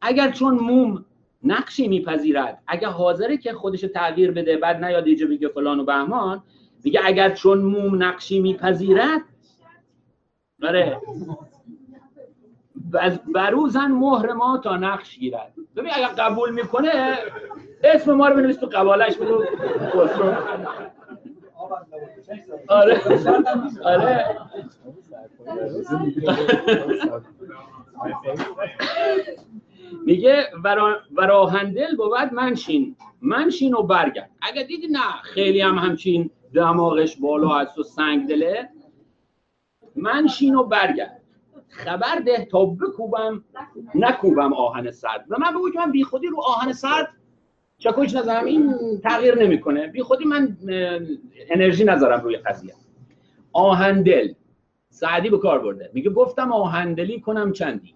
Speaker 1: اگر چون موم نقشی میپذیرد اگر حاضره که خودش تغییر بده بعد نیاد اینجا بگه فلان و بهمان میگه اگر چون موم نقشی میپذیرد بره بروزن مهر ما تا نقش گیرد. ببین اگر قبول می‌کنه اسم ما رو بنویس تو قبالش بدو آره. آره. میگه وراهندل بود منشین. منشین و برگرد. اگر دیدی نه خیلی هم همچین دماغش بالا هست و سنگ دله. منشین و برگرد. خبر ده تا بکوبم نکوبم آهن سرد. و من بگو که من بی خودی رو آهن سرد چکوش نذارم. این تغییر نمی‌کنه. بی خودی من انرژی نذارم روی قضیه. آهندل سعدی به کار برده. میگه گفتم آهندلی کنم چندی؟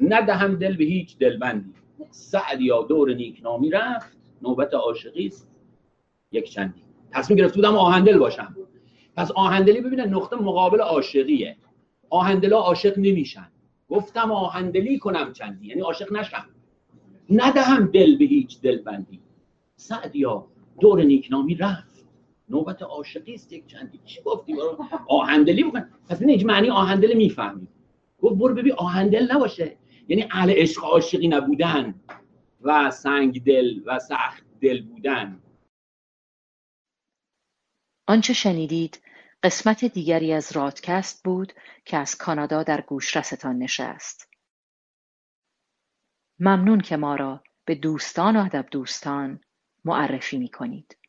Speaker 1: ندهم دل به هیچ دلبندی. سعدیا دور نیکنامی رفت. نوبت عاشقی است. یک چندی. تصمیم گرفته بودم آهندل باشم. پس آهندلی ببینه نقطه مقابل عاشقیه. آهندلا عاشق نمیشن. گفتم آهندلی کنم چندی. یعنی عاشق نشم. ندهم دل به هیچ دلبندی. سعدیا دور نیکنامی رفت. نوبت عاشقی است یک چندی. چی گفتی؟ برو آهندلی بکن. پس این معنی آهندل می‌فهمی؟ گفت برو ببین آهندل نباشه. یعنی اهل عشق عاشقی نبودن و سنگ دل و سخت دل بودن.
Speaker 2: آنچه شنیدید قسمت دیگری از رادکست بود که از کانادا در گوشرستان نشست. ممنون که ما را به دوستان و ادب دوستان معرفی می کنید.